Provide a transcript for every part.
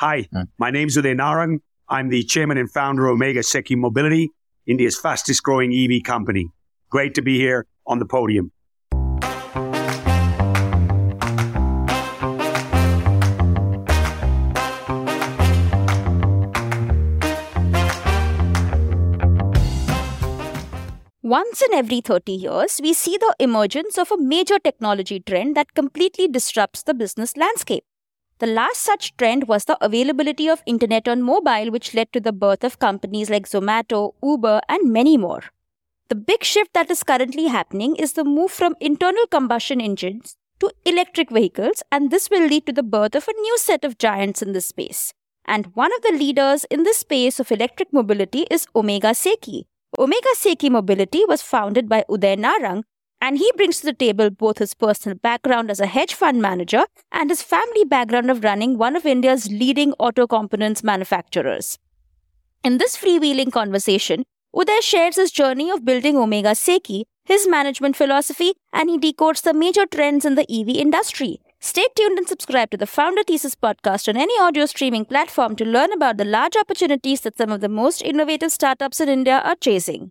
Hi, mm. my name's Uday Narang. I'm the chairman and founder of Omega Seiki Mobility, India's fastest growing EV company. Great to be here on the podium. Once in every 30 years, we see the emergence of a major technology trend that completely disrupts the business landscape. The last such trend was the availability of internet on mobile, which led to the birth of companies like Zomato, Uber, and many more. The big shift that is currently happening is the move from internal combustion engines to electric vehicles, and this will lead to the birth of a new set of giants in this space. And one of the leaders in this space of electric mobility is Omega Seiki, Omega Seiki Mobility was founded by Uday Narang, and he brings to the table both his personal background as a hedge fund manager and his family background of running one of India's leading auto components manufacturers. In this freewheeling conversation, Uday shares his journey of building Omega Seiki, his management philosophy, and he decodes the major trends in the EV industry. Stay tuned and subscribe to the Founder Thesis podcast on any audio streaming platform to learn about the large opportunities that some of the most innovative startups in India are chasing.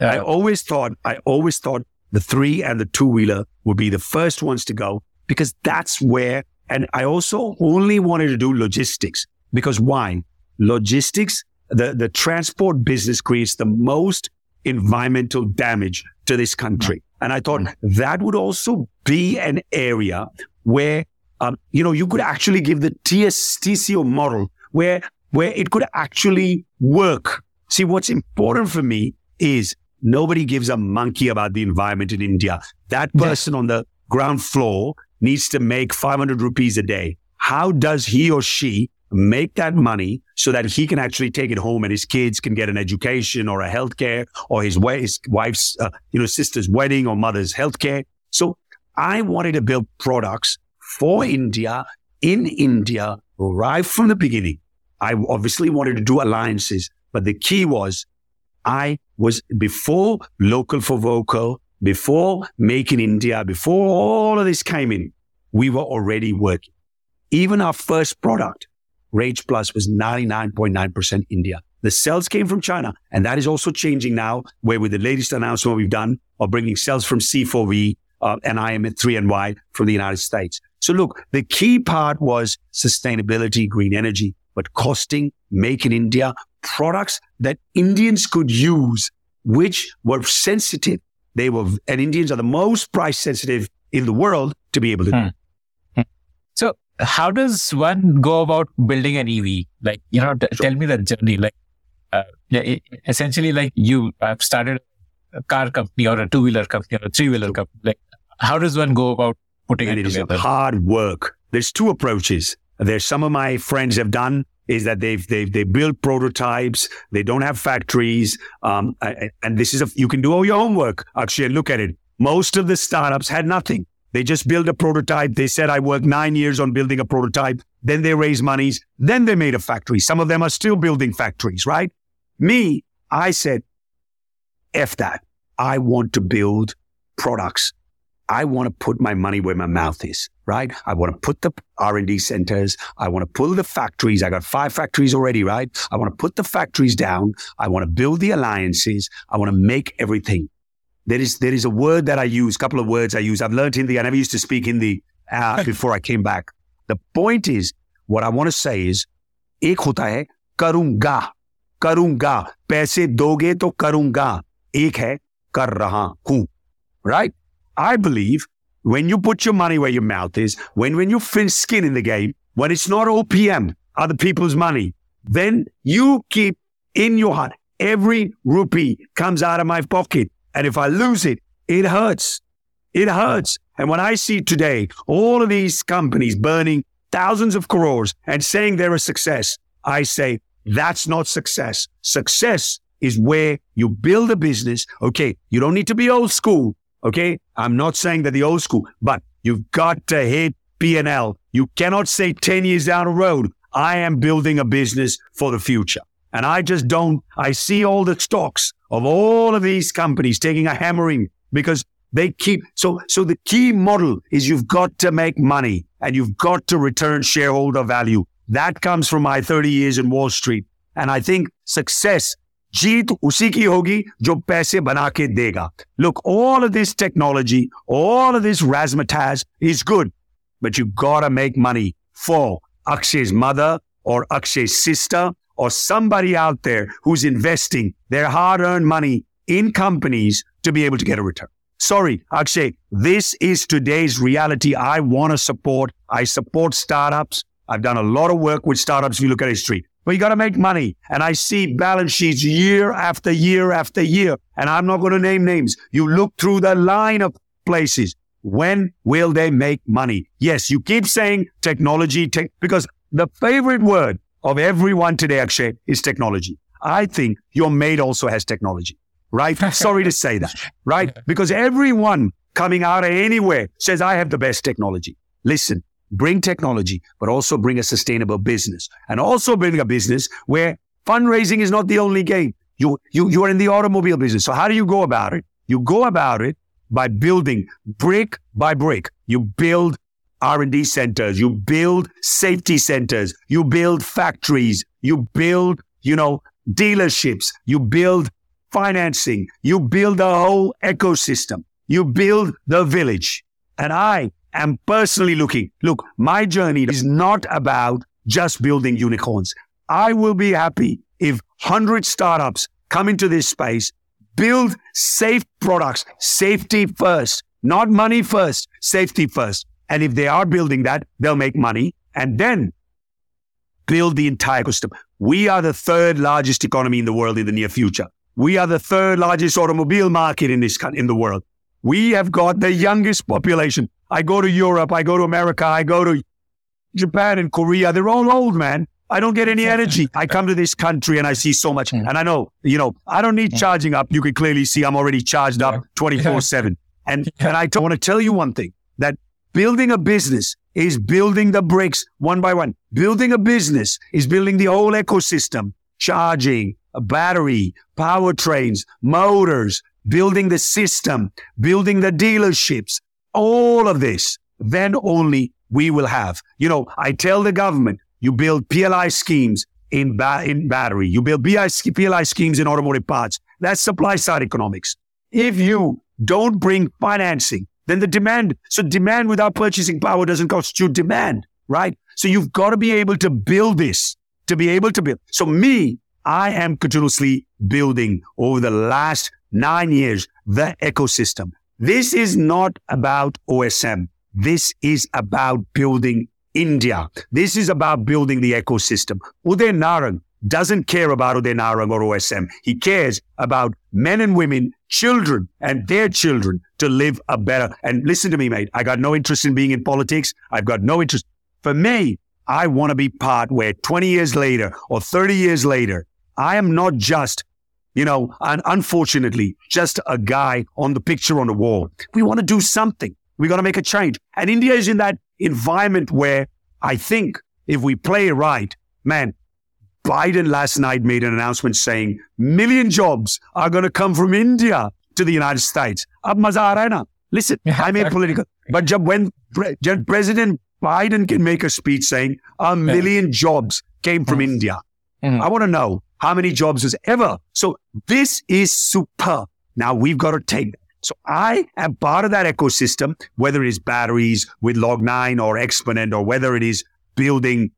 I always thought, I always thought the three and the two wheeler would be the first ones to go because that's where, and I also only wanted to do logistics because why? Logistics the, the transport business creates the most environmental damage to this country. And I thought that would also be an area where, um, you know, you could actually give the TS, TCO model where, where it could actually work. See, what's important for me is nobody gives a monkey about the environment in India. That person yes. on the ground floor needs to make 500 rupees a day. How does he or she make that money so that he can actually take it home and his kids can get an education or a health care or his, his wife's, uh, you know, sister's wedding or mother's health care. So I wanted to build products for India in India right from the beginning. I obviously wanted to do alliances, but the key was I was before local for vocal, before making India, before all of this came in, we were already working. Even our first product, Rage Plus was 99.9% India. The cells came from China, and that is also changing now, where with the latest announcement we've done of bringing cells from C4V uh, and IM3NY from the United States. So look, the key part was sustainability, green energy, but costing, make in India, products that Indians could use, which were sensitive. They were, and Indians are the most price sensitive in the world to be able to hmm how does one go about building an EV? Like, you know, t- tell me that journey. Like, uh, essentially, like you have started a car company or a two wheeler company or a three wheeler company. Like, how does one go about putting and it, it together? Hard work. There's two approaches. There's some of my friends have done is that they've they've they build prototypes. They don't have factories, um, and this is a you can do all your homework actually and look at it. Most of the startups had nothing. They just built a prototype. They said, I worked nine years on building a prototype. Then they raised monies. Then they made a factory. Some of them are still building factories, right? Me, I said, F that. I want to build products. I want to put my money where my mouth is, right? I want to put the R&D centers. I want to pull the factories. I got five factories already, right? I want to put the factories down. I want to build the alliances. I want to make everything. There is there is a word that I use, a couple of words I use. I've learned Hindi. I never used to speak Hindi uh, before I came back. The point is, what I want to say is, एक होता है करूंगा करूंगा पैसे दोगे तो करूंगा एक है कर रहा हूं right I believe when you put your money where your mouth is when when you fin skin in the game when it's not OPM other people's money then you keep in your heart every rupee comes out of my pocket and if I lose it, it hurts. It hurts. And when I see today all of these companies burning thousands of crores and saying they're a success, I say that's not success. Success is where you build a business. Okay. You don't need to be old school. Okay. I'm not saying that the old school, but you've got to hit P&L. You cannot say 10 years down the road, I am building a business for the future. And I just don't, I see all the stocks of all of these companies taking a hammering because they keep, so, so the key model is you've got to make money and you've got to return shareholder value. That comes from my 30 years in Wall Street. And I think success जीत उसी की होगी जो पैसे बना के देगा look all of this technology all of this razzmatazz is good but you gotta make money for Akshay's mother or Akshay's sister or somebody out there who's investing their hard-earned money in companies to be able to get a return sorry Akshay this is today's reality I want to support I support startups I've done a lot of work with startups if you look at history but you got to make money. And I see balance sheets year after year after year. And I'm not going to name names. You look through the line of places. When will they make money? Yes, you keep saying technology, tech, because the favorite word of everyone today, Akshay, is technology. I think your maid also has technology, right? Sorry to say that, right? Because everyone coming out of anywhere says, I have the best technology. Listen, bring technology, but also bring a sustainable business and also bring a business where fundraising is not the only game. You, you, you are in the automobile business. So how do you go about it? You go about it by building brick by brick. You build R&D centers. You build safety centers. You build factories. You build, you know, dealerships. You build financing. You build the whole ecosystem. You build the village. And I am personally looking, look, my journey is not about just building unicorns. I will be happy if 100 startups come into this space, build safe products, safety first, not money first, safety first. And if they are building that, they'll make money and then build the entire ecosystem. We are the third largest economy in the world in the near future. We are the third largest automobile market in this in the world. We have got the youngest population. I go to Europe, I go to America, I go to Japan and Korea. They're all old, man. I don't get any energy. I come to this country and I see so much. And I know, you know, I don't need charging up. You can clearly see I'm already charged up 24 7. And, and I want to tell you one thing that building a business is building the bricks one by one. Building a business is building the whole ecosystem, charging, a battery, powertrains, motors, building the system, building the dealerships, all of this, then only we will have. You know, I tell the government, you build PLI schemes in, ba- in battery, you build BI, PLI schemes in automotive parts. That's supply side economics. If you don't bring financing, then the demand, so demand without purchasing power doesn't constitute demand, right? So you've got to be able to build this to be able to build. So me, I am continuously building over the last nine years the ecosystem. This is not about OSM. This is about building India. This is about building the ecosystem. Uday Narang doesn't care about Uday Narang or OSM. He cares about men and women, children and their children to live a better. And listen to me, mate. I got no interest in being in politics. I've got no interest. For me, I want to be part where 20 years later or 30 years later, I am not just you know, and unfortunately, just a guy on the picture on the wall. We want to do something. We got to make a change. And India is in that environment where I think if we play it right, man, Biden last night made an announcement saying million jobs are going to come from India to the United States. Ab maza aa raha na? Listen, I'm apolitical. But jab when jab President Biden can make a speech saying a million jobs came from India, Mhm. I want to know how many jobs was ever. So this is super. Now we've got to take that. So I am part of that ecosystem, whether it is batteries with Log9 or Exponent, or whether it is building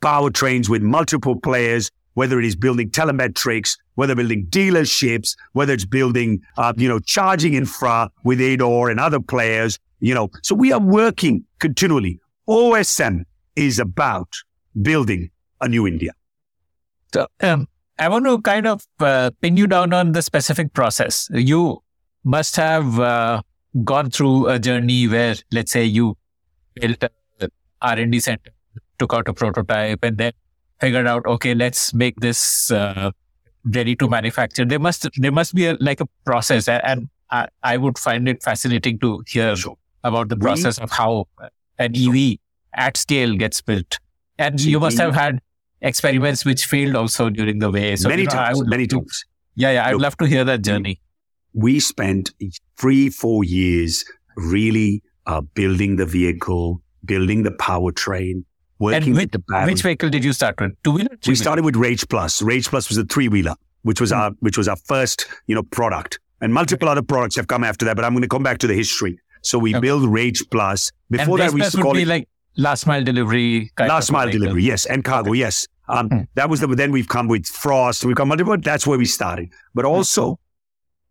powertrains with multiple players, whether it is building telemetrics, whether building dealerships, whether it's building, uh, you know, charging infra with ADOR and other players, you know. So we are working continually. OSM is about building a new India. So, um, I want to kind of uh, pin you down on the specific process. You must have uh, gone through a journey where, let's say, you built a R&D center, took out a prototype, and then figured out, okay, let's make this uh, ready to manufacture. There must there must be a, like a process, and I, I would find it fascinating to hear about the We- process of how an EV at scale gets built. And you must We- have had experiments which failed also during the way. So, many you know, times, many times. Yeah, yeah. I'd Look, love to hear that journey. We spent three, four years really uh, building the vehicle, building the powertrain, working which, with the battery. Which vehicle did you start with? Two wheeler. We started with Rage Plus. Rage Plus was a three wheeler, which was mm. our which was our first you know product, and multiple other products have come after that. But I'm going to come back to the history. So we okay. build Rage Plus. Before that, we used to call it like last mile delivery. last mile vehicle. delivery, yes, and cargo, okay. yes. Um, mm. That was the. Then we've come with Frost. We've come multiple. That's where we started. But hmm. also,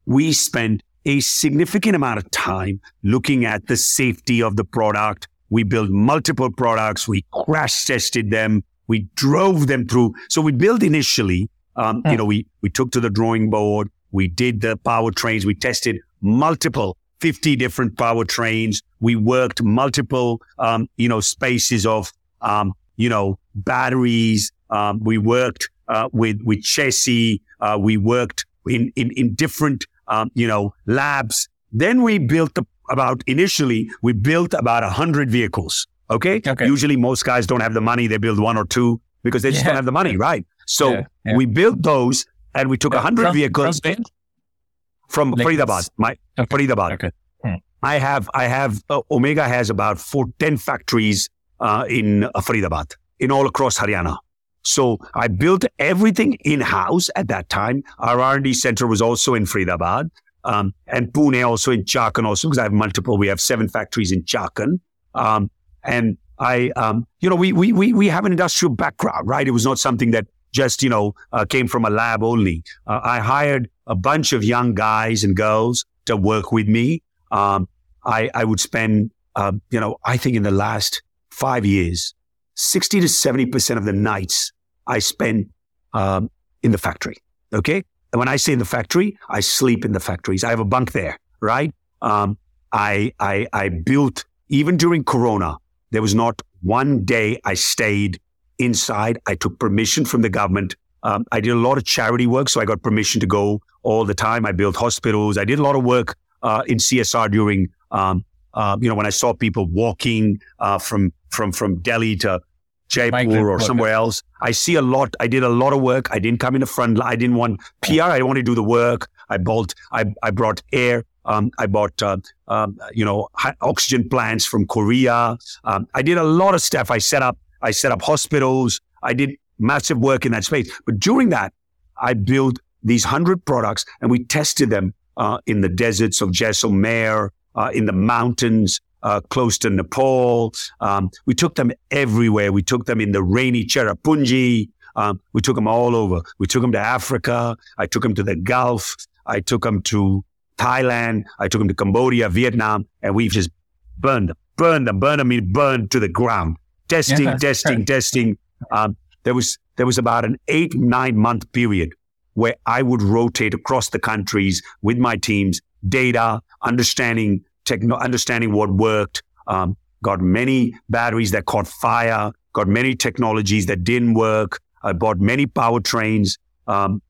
we spent a significant amount of time looking at the safety of the product. We built multiple products. We crash tested them. We drove them through. So we built initially, um, you hmm. know, we, we took to the drawing board. We did the powertrains. We tested multiple 50 different powertrains. We worked multiple, um, you know, spaces of, um, you know, batteries. Um, we worked, uh, with, with chassis. Uh, we worked in, in, in different um, you know, labs. Then we built the, about initially we built about a hundred vehicles. Okay? okay? Usually most guys don't have the money; they build one or two because they just yeah. don't have the money, right? So yeah, yeah. we built those, and we took a hundred vehicles from, from like Faridabad. My okay. Faridabad. Okay. Hmm. I have I have uh, Omega has about four, 10 factories uh, in uh, Faridabad, in all across Haryana. So I built everything in house at that time. Our R&D center was also in Faridabad. Um, and Pune also in Chakan also because I have multiple. We have seven factories in Chakan. Um, and I, um, you know, we, we, we, we have an industrial background, right? It was not something that just, you know, uh, came from a lab only. Uh, I hired a bunch of young guys and girls to work with me. Um, I, I would spend, uh, you know, I think in the last five years, 60 to 70% of the nights I spend um, in the factory. Okay. And when I say in the factory, I sleep in the factories. I have a bunk there, right? Um, I, I, I built, even during Corona, there was not one day I stayed inside. I took permission from the government. Um, I did a lot of charity work, so I got permission to go all the time. I built hospitals. I did a lot of work uh, in CSR during, um, uh, you know, when I saw people walking uh, from from from Delhi to Jaipur or somewhere else. I see a lot. I did a lot of work. I didn't come in the front. I didn't want PR. I wanted to do the work. I bought. I, I brought air. Um, I bought, uh, um, you know, oxygen plants from Korea. Um, I did a lot of stuff. I set up. I set up hospitals. I did massive work in that space. But during that, I built these hundred products, and we tested them uh, in the deserts of Jaisalmer, uh, in the mountains uh, close to Nepal. Um, we took them everywhere. We took them in the rainy Cherrapunji. Um, we took them all over. We took them to Africa. I took them to the Gulf. I took them to Thailand. I took them to Cambodia, Vietnam, and we've just burned them, burned them, burned them, burned to the ground. Testing, yeah, testing, testing. Um, there was there was about an eight nine month period where I would rotate across the countries with my teams, data, understanding techno- understanding what worked, um, got many batteries that caught fire, got many technologies that didn't work. I bought many powertrains, um,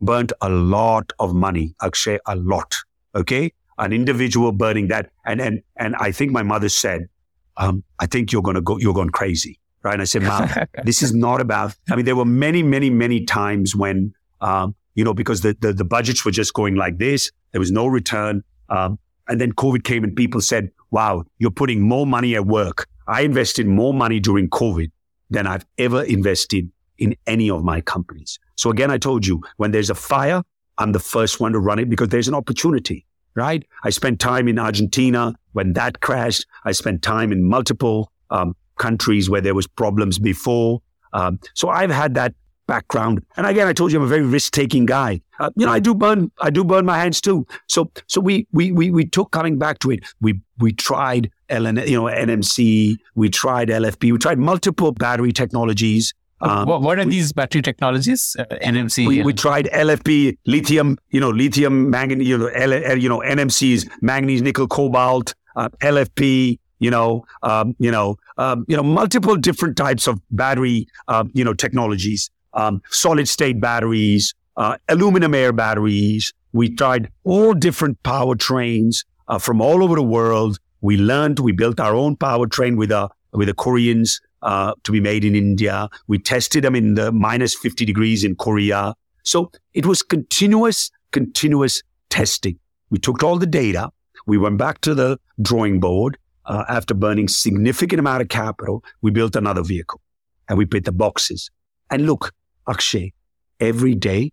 burnt a lot of money, Akshay, a lot. Okay. An individual burning that. And, and, and I think my mother said, um, I think you're going to go, you're going crazy. Right. And I said, Mom, this is not about, I mean, there were many, many, many times when, um, you know, because the, the, the budgets were just going like this. There was no return. Um, and then COVID came and people said, wow, you're putting more money at work. I invested more money during COVID than I've ever invested in any of my companies. So again, I told you when there's a fire, I'm the first one to run it because there's an opportunity, right? I spent time in Argentina when that crashed. I spent time in multiple um, countries where there was problems before. Um, so I've had that background. And again, I told you I'm a very risk taking guy. Uh, you know, I do burn, I do burn my hands too. So, so we, we, we, we took coming back to it. We, we tried LN, you know, NMC. We tried LFP. We tried multiple battery technologies. Um, what, what, are we, these battery technologies? Uh, NMC. We, we, tried LFP, lithium, you know, lithium, manganese, you know, L, you know, NMC's manganese, nickel, cobalt, uh, LFP, you know, um, you know, um, you know, multiple different types of battery, uh, you know, technologies um, solid state batteries, uh, aluminum air batteries. We tried all different powertrains uh, from all over the world. We learned, we built our own powertrain with, uh, with the Koreans. Uh, to be made in India. We tested them in the minus 50 degrees in Korea. So it was continuous, continuous testing. We took all the data. We went back to the drawing board. Uh, after burning significant amount of capital, we built another vehicle and we put the boxes. And look, Akshay, every day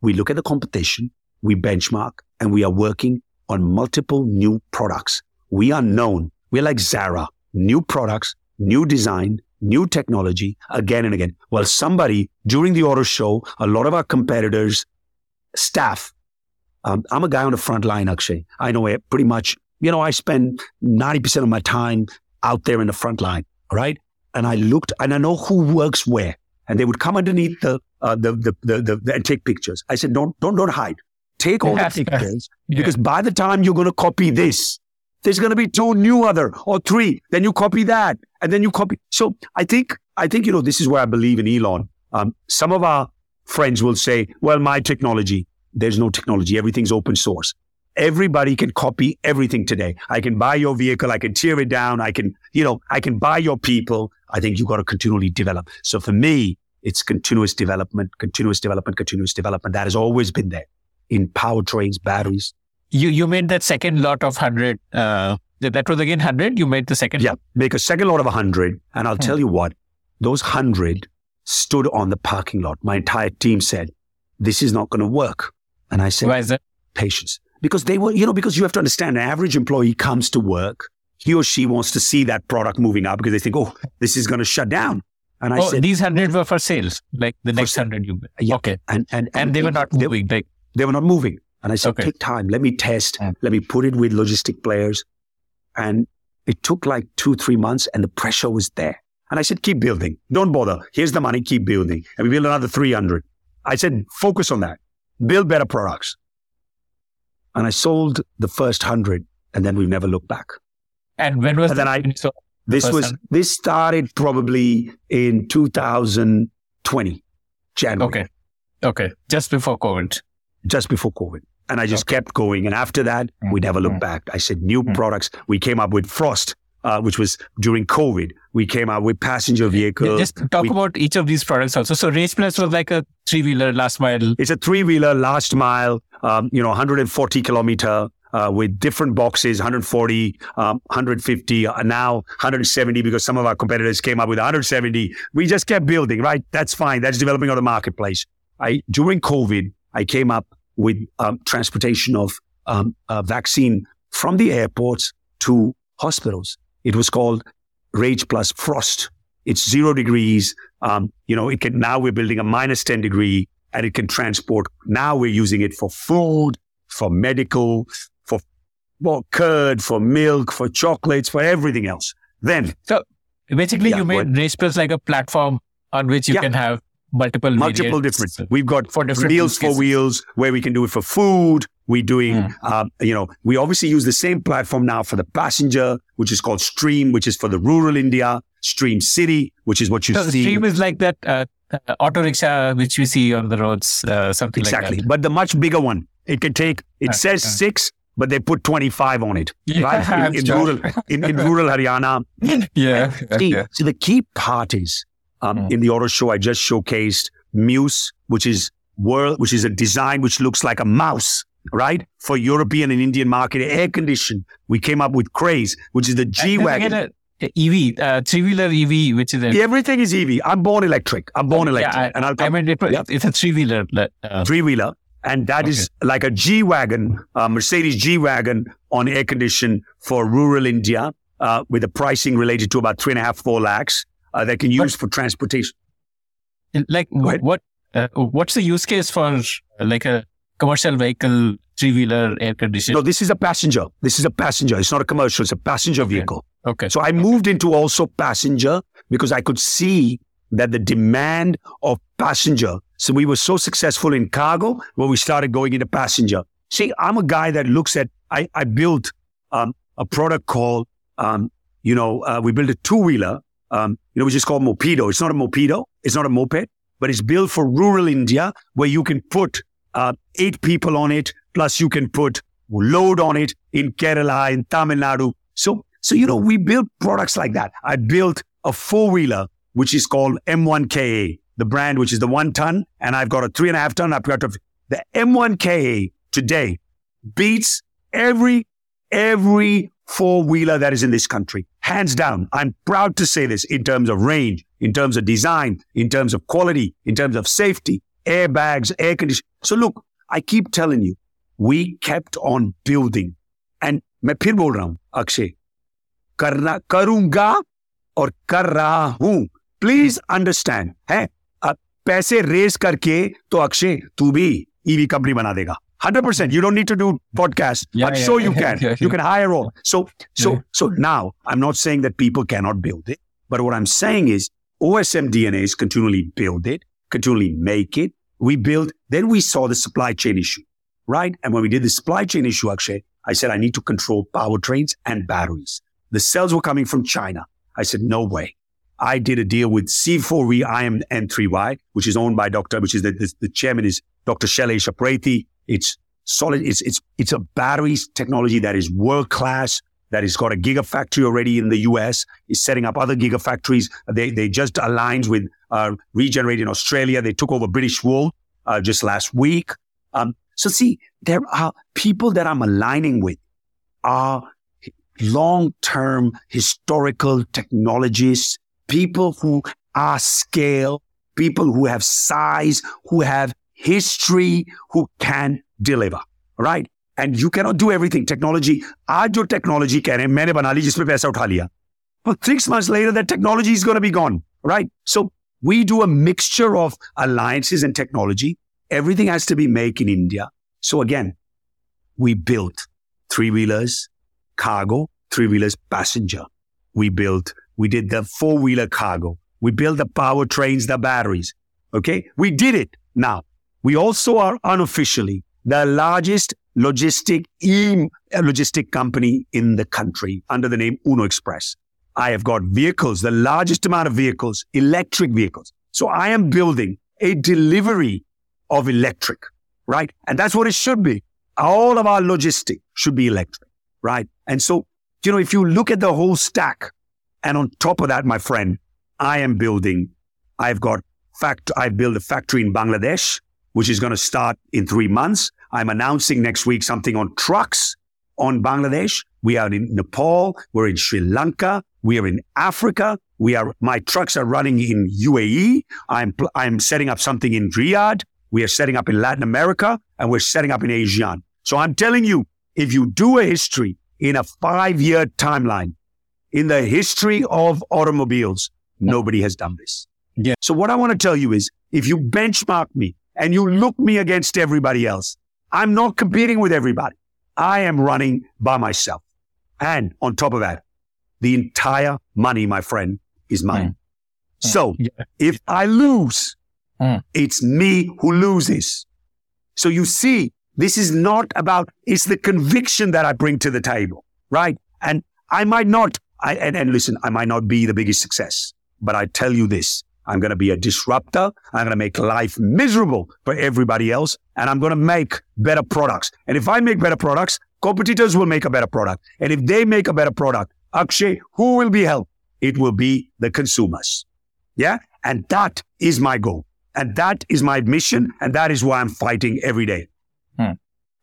we look at the competition, we benchmark, and we are working on multiple new products. We are known. We're like Zara, new products, new design, new technology again and again. Well, somebody during the auto show, a lot of our competitors, staff, um, I'm a guy on the front line, Akshay. I know it pretty much, you know, I spend 90% of my time out there in the front line, right? And I looked and I know who works where. And they would come underneath the, uh, the, the, the, the, the, and take pictures. I said, don't, don't, don't hide. Take all the pictures yeah. because by the time you're going to copy this, there's going to be two new other or three. Then you copy that and then you copy. So I think, I think, you know, this is where I believe in Elon. Um, some of our friends will say, well, my technology, there's no technology. Everything's open source. Everybody can copy everything today. I can buy your vehicle. I can tear it down. I can, you know, I can buy your people. I think you've got to continually develop. So for me, it's continuous development, continuous development, continuous development. That has always been there in powertrains, batteries. You you made that second lot of hundred. Uh, that was again hundred. You made the second. Yeah, make a second lot of hundred, and I'll hmm. tell you what, those hundred stood on the parking lot. My entire team said, "This is not going to work," and I said, "Why is that?" Patience, because they were, you know, because you have to understand, an average employee comes to work, he or she wants to see that product moving up because they think, "Oh, this is going to shut down." And I oh, said, "These hundred were for sales, like the next hundred you." Yeah. Okay, and and and, and they were not moving. They, like they were not moving. And I said, okay. take time. Let me test. Let me put it with logistic players. And it took like two, three months and the pressure was there. And I said, keep building. Don't bother. Here's the money. Keep building. And we built another 300. I said, focus on that. Build better products. And I sold the first 100 and then we've never looked back. And when was and then I, this was, this started probably in 2020, January. Okay. Okay. Just before COVID just before COVID. And I just okay. kept going. And after that, mm-hmm. we never looked mm-hmm. back. I said, new mm-hmm. products. We came up with Frost, uh, which was during COVID. We came out with passenger vehicles. Just talk we, about each of these products also. So Rage Plus was like a three wheeler last mile. It's a three wheeler last mile, um, you know, 140 kilometer. Uh, with different boxes 140 um, 150 uh, now 170 because some of our competitors came up with 170 we just kept building right that's fine that's developing on the marketplace I during covid I came up with um, transportation of um, a vaccine from the airports to hospitals. It was called Rage Plus Frost. It's zero degrees. Um, you know, it can now we're building a minus 10 degree and it can transport. Now we're using it for food, for medical, for well, curd, for milk, for chocolates, for everything else. Then, so basically, yeah, you made Rage Plus like a platform on which you yeah. can have multiple multiple different. We've got for different Meals for Wheels where we can do it for food. We're doing, mm. uh, you know, we obviously use the same platform now for the passenger, which is called Stream, which is for the rural India. Stream City, which is what you so see. Stream is like that uh, uh, auto rickshaw which we see on the roads, uh, something exactly. like that. But the much bigger one. It can take. It says six, but they put 25 on it, yeah, right? In, in rural, in, in, rural Haryana. Yeah. See, yeah. so the key part is um, mm. In the auto show, I just showcased Muse, which is world, which is a design which looks like a mouse, right? For European and Indian market, air conditioned. We came up with Craze, which is the G wagon. EV, uh, three wheeler EV, which is a, everything is EV. I'm born electric. I'm born electric, yeah, I, and I'll come, I mean, it, yeah. it's a three wheeler. Uh, three wheeler, and that okay. is like a G wagon, uh, Mercedes G wagon on air condition for rural India, uh, with a pricing related to about three and a half, four lakhs uh, they can use for transportation. Like what? Uh, what's the use case for uh, like a commercial vehicle three wheeler air conditioner? No, this is a passenger. This is a passenger. It's not a commercial. It's a passenger okay. vehicle. Okay. So I moved into also passenger because I could see that the demand of passenger. So we were so successful in cargo where we started going into passenger. See, I'm a guy that looks at. I I built um, a product called um, you know uh, we built a two wheeler um, you know, which is called Mopedo. It's not a Mopedo. It's not a moped, but it's built for rural India where you can put uh, eight people on it, plus you can put load on it in Kerala, in Tamil Nadu. So, so, you know, we build products like that. I built a four wheeler, which is called M1KA, the brand, which is the one ton, and I've got a three and a half ton. I've got a, the M1KA today beats every, every four wheeler that is in this country Hands down. I'm proud to say this in terms of range, in terms of design, in terms of quality, in terms of safety, airbags, air conditioning. So look, I keep telling you, we kept on building. And मैं फिर बोल रहा हूं अक्षय करना करूंगा और कर रहा हूं प्लीज अंडरस्टैंड है पैसे रेस करके तो अक्षय तू भी ईवी कंपनी बना देगा 100% you don't need to do podcast Yeah, i'm yeah, sure you can yeah, you can hire all so so Yeah. so now i'm not saying that people cannot build it but what i'm saying is osm DNA is continually build it continually make it we build then we saw the supply chain issue right and when we did the supply chain issue akshay i said i need to control powertrains and batteries the cells were coming from china i said no way I did a deal with C4V IM3NY, which is owned by Dr. which is the, the, the chairman is Dr. Shailesh Upreti. It's solid. It's, it's, it's a batteries technology that is world class, that has got a gigafactory already in the US, is setting up other gigafactories. They, they just aligned with uh, Regenerate in Australia. They took over Britishvolt uh, just last week. Um, so see, there are people that I'm aligning with are long-term historical technologists, people who are scale, people who have size, who have history, who can deliver, right? And you cannot do everything. Technology, आज जो technology कह रहे हैं मैंने बना ली जिसपे पैसा उठा लिया. But six months later, that technology is going to be gone, right? So we do a mixture of alliances and technology. Everything has to be made in India. So again, we built three wheelers, cargo, three wheelers, passenger. We built, we did the four wheeler cargo. We built the powertrains, the batteries. Okay. We did it. Now, we also are unofficially the largest logistic e logistic company in the country under the name Uno Express. I have got vehicles, the largest amount of vehicles, electric vehicles. So I am building a delivery of electric, right? And that's what it should be. All of our logistic should be electric, right? And so, you know, if you look at the whole stack, and on top of that, my friend, I am building, I've got fact, I built a factory in Bangladesh, which is going to start in three months. I'm announcing next week something on trucks on Bangladesh. We are in Nepal. We're in Sri Lanka. We are in Africa. We are, my trucks are running in UAE. I'm, I'm setting up something in Riyadh. We are setting up in Latin America and we're setting up in ASEAN. So I'm telling you, if you do a history in a five year timeline, in the history of automobiles, nobody has done this. Yeah. So what I want to tell you is if you benchmark me and you look me against everybody else, I'm not competing with everybody. I am running by myself. And on top of that, the entire money, my friend, is mine. So Yeah. if I lose, Mm. it's me who loses. So you see, this is not about, it's the conviction that I bring to the table, right? And I might not, I, and, and listen, I might not be the biggest success, but I tell you this, I'm going to be a disruptor. I'm going to make life miserable for everybody else. And I'm going to make better products. And if I make better products, competitors will make a better product. And if they make a better product, Akshay, who will be helped? It will be the consumers. Yeah. And that is my goal. And that is my mission. And that is why I'm fighting every day.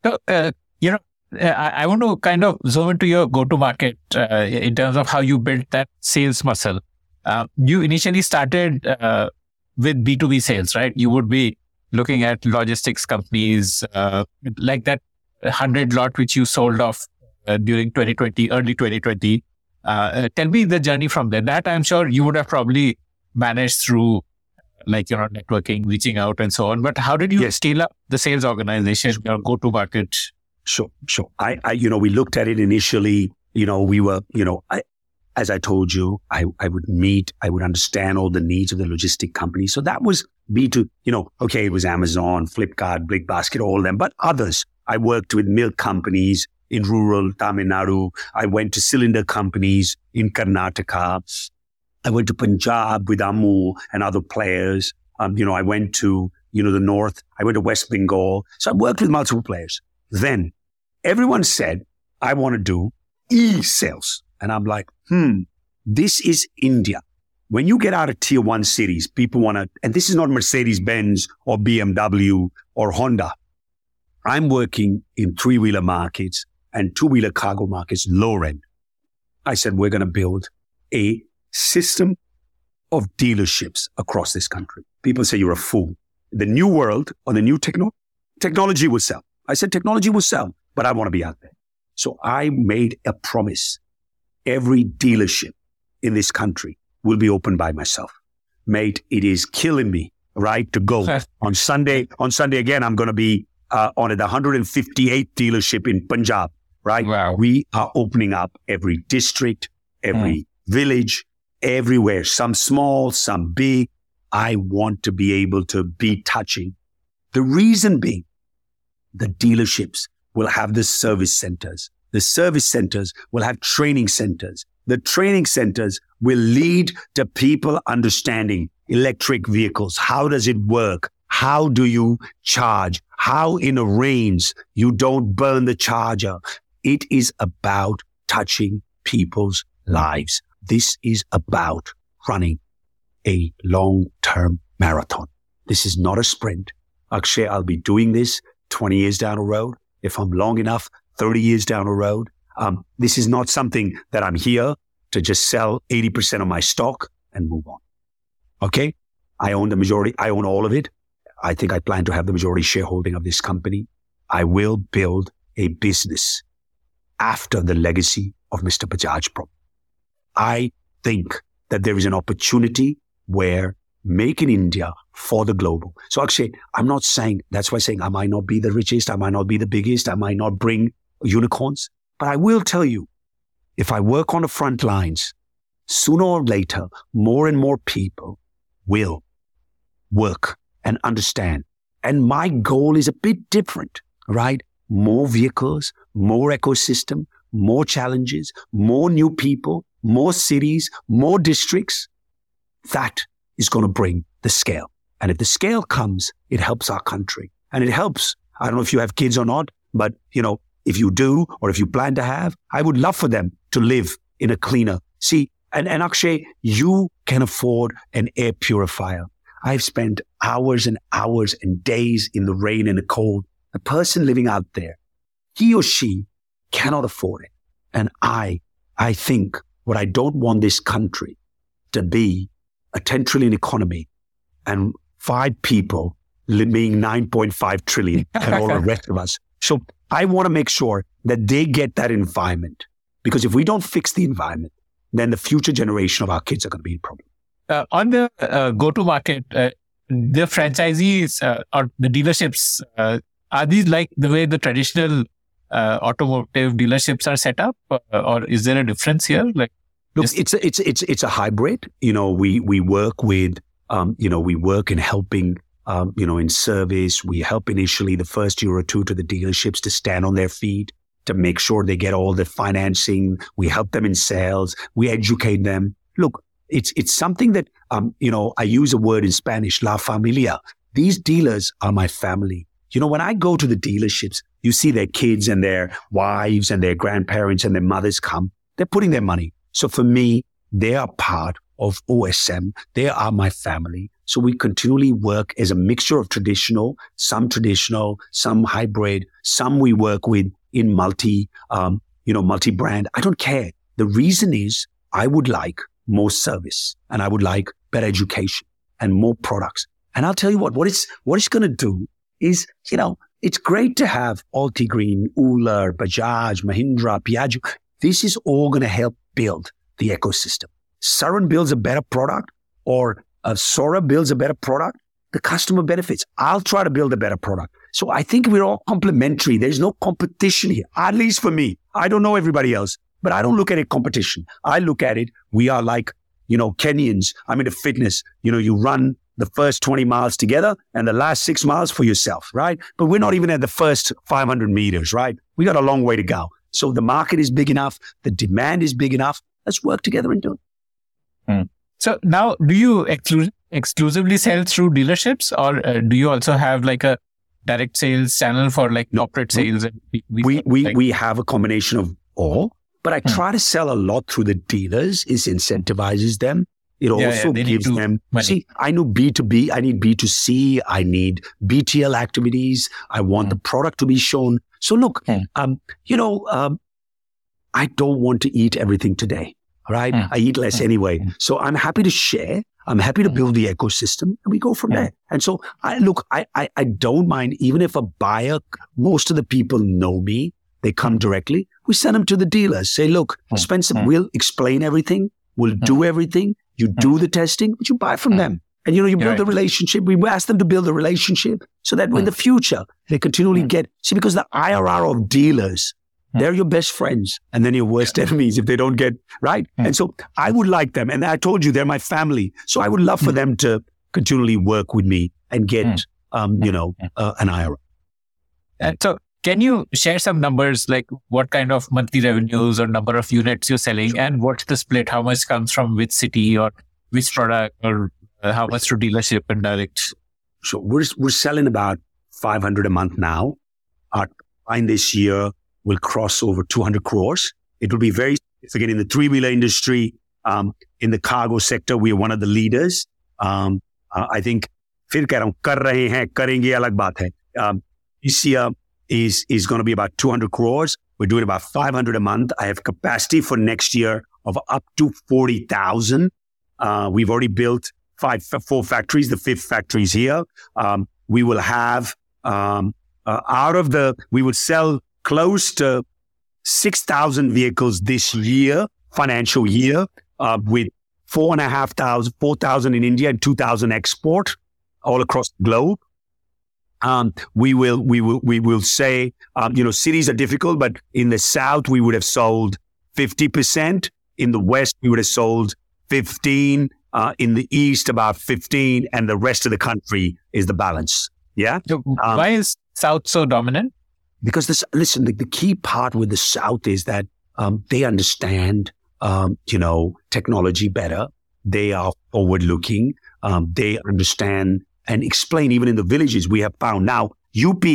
So, uh, you know, uh, I, I want to kind of zoom into your go-to-market uh, in terms of how you built that sales muscle. Uh, you initially started uh, with B2B sales, right? You would be looking at logistics companies uh, like that 100 lot which you sold off uh, during 2020, early 2020. Uh, tell me the journey from there. That I'm sure you would have probably managed through like, you know, networking, reaching out and so on. But how did you Yes. scale up the sales organization, your go-to-market? Sure, sure. I, I, you know, we looked at it initially. You know, we were, you know, I, as I told you, I, I would meet, I would understand all the needs of the logistic company. So that was B2, you know, okay, it was Amazon, Flipkart, Big Basket, all them, but others. I worked with milk companies in rural Tamil Nadu. I went to cylinder companies in Karnataka. I went to Punjab with Amu and other players. Um, you know, I went to, you know, the North. I went to West Bengal. So I worked with multiple players. Then everyone said, I want to do e-sales. And I'm like, hmm, this is India. when you get out of tier one cities, people want to, and this is not Mercedes Benz or BMW or Honda. I'm working in three wheeler markets and two wheeler cargo markets, lower end. I said, we're going to build a system of dealerships across this country. People say you're a fool. The new world or the new techno- technology will sell. I said technology will sell, but I want to be out there. So I made a promise. Every dealership in this country will be opened by myself. Mate, it is killing me, right? To go on Sunday. On Sunday again, I'm going to be uh, on the 158th dealership in Punjab, right? Wow. We are opening up every district, every mm. village, everywhere, some small, some big. I want to be able to be touching. The reason being, the dealerships will have the service centers. The service centers will have training centers. The training centers will lead to people understanding electric vehicles. How does it work? How do you charge? How in a range you don't burn the charger? It is about touching people's lives. This is about running a long term marathon. This is not a sprint. Akshay, I'll be doing this 20 years down the road. If I'm long enough, 30 years down the road. Um, this is not something that I'm here to just sell 80% of my stock and move on. Okay. I own the majority. I own all of it. I think I plan to have the majority shareholding of this company. I will build a business after the legacy of Mr. Bajaj Pro. I think that there is an opportunity where make in India for the global. So actually, I'm not saying, that's why I'm saying I might not be the richest, I might not be the biggest, I might not bring unicorns, but I will tell you, if I work on the front lines, sooner or later, more and more people will work and understand. And my goal is a bit different, right? More vehicles, more ecosystem, more challenges, more new people, more cities, more districts. That is going to bring the scale. And if the scale comes, it helps our country and it helps. I don't know if you have kids or not, but you know, if you do, or if you plan to have, I would love for them to live in a cleaner. See, and, and Akshay, you can afford an air purifier. I've spent hours and hours and days in the rain and the cold. A person living out there, he or she cannot afford it. And I, I think what I don't want this country to be a 10 trillion economy and five people being 9.5 trillion and all the rest of us. So I want to make sure that they get that environment because if we don't fix the environment, then the future generation of our kids are going to be in problem. Uh, on the uh, go-to market, uh, the franchisees uh, or the dealerships, uh, are these like the way the traditional uh, automotive dealerships are set up, or is there a difference here? Like, look, just... it's a, it's it's it's a hybrid. You know, we we work with, um, you know, we work in helping. Um, you know, in service, we help initially the first year or two to the dealerships to stand on their feet, to make sure they get all the financing. We help them in sales. We educate them. Look, it's it's something that um, you know, I use a word in Spanish, la familia. These dealers are my family. You know, when I go to the dealerships, you see their kids and their wives and their grandparents and their mothers come. They're putting their money. So for me, they are part of OSM. They are my family. So we continually work as a mixture of traditional, some traditional, some hybrid, some we work with in multi, um, you know, multi-brand. I don't care. The reason is I would like more service and I would like better education and more products. And I'll tell you what, what it's, what it's going to do is, you know, it's great to have Altigreen, Euler, Bajaj, Mahindra, Piaggio. This is all going to help build the ecosystem. Saran builds a better product or uh, Sora builds a better product. The customer benefits. I'll try to build a better product. So I think we're all complementary. There's no competition here, at least for me. I don't know everybody else, but I don't look at it competition. I look at it. We are like, you know, Kenyans. I'm into fitness. You know, you run the first 20 miles together and the last six miles for yourself, right? But we're not even at the first 500 meters, right? We got a long way to go. So the market is big enough. The demand is big enough. Let's work together and do it. Hmm. So now, do you exclu- exclusively sell through dealerships or uh, do you also have like a direct sales channel for like corporate sales? We, we, we, like- we have a combination of all, but I hmm. try to sell a lot through the dealers. It incentivizes them It Yeah, also yeah, gives them. money. See, I know B2B, I need B2C, I need BTL activities. I want Hmm. the product to be shown. So look, Hmm. um, you know, um, I don't want to eat everything today. Right. Hmm. I eat less Hmm. anyway. Hmm. So I'm happy to share. I'm happy to Hmm. build the ecosystem and we go from Hmm. there. And so I look, I, I, I don't mind even if a buyer, most of the people know me, they come directly. We send them to the dealers. Say, look. Spencer, we'll explain everything. We'll do everything. You do the testing, but you buy from them. And you know, you build the right. relationship. We ask them to build a relationship so that in the future they continually get see because the IRR of dealers. They're your best friends and then your worst enemies if they don't get right. Hmm. And so I would like them, and I told you they're my family. So I would love for Hmm. them to continually work with me and get Hmm. um, you know, Hmm. uh, an IRA. And so, can you share some numbers like what kind of monthly revenues or number of units you're selling, and what's the split? How much comes from which city or which product, or uh, how much to dealership and direct? So we're we're selling about 500 a month now. Our line this year will cross over 200 crores. It will be very again in the three wheeler industry. Um, in the cargo sector, we are one of the leaders. Um, uh, I think फिर कह रहा हूँ कर रहे हैं करेंगे अलग बात है. Um, this year is is going to be about 200 crores. We're doing about 500 a month. I have capacity for next year of up to 40,000. Uh, we've already built five, four factories. The fifth factory is here. Um, we will have um, uh, out of the we will sell close to 6,000 vehicles this year, financial year, uh, with four and a half thousand, 4,000 in India and 2,000 export all across the globe. Um, we will, we will, we will say, um, you know, cities are difficult, but in the South, we would have sold 50%. In the West, we would have sold 15. Uh, in the East, about 15. And the rest of the country is the balance. Yeah So why is South so dominant? Because this listen the, the key part with the south is that um, they understand um, you know technology better. They are forward looking um, they understand and explain even in the villages we have found. Now up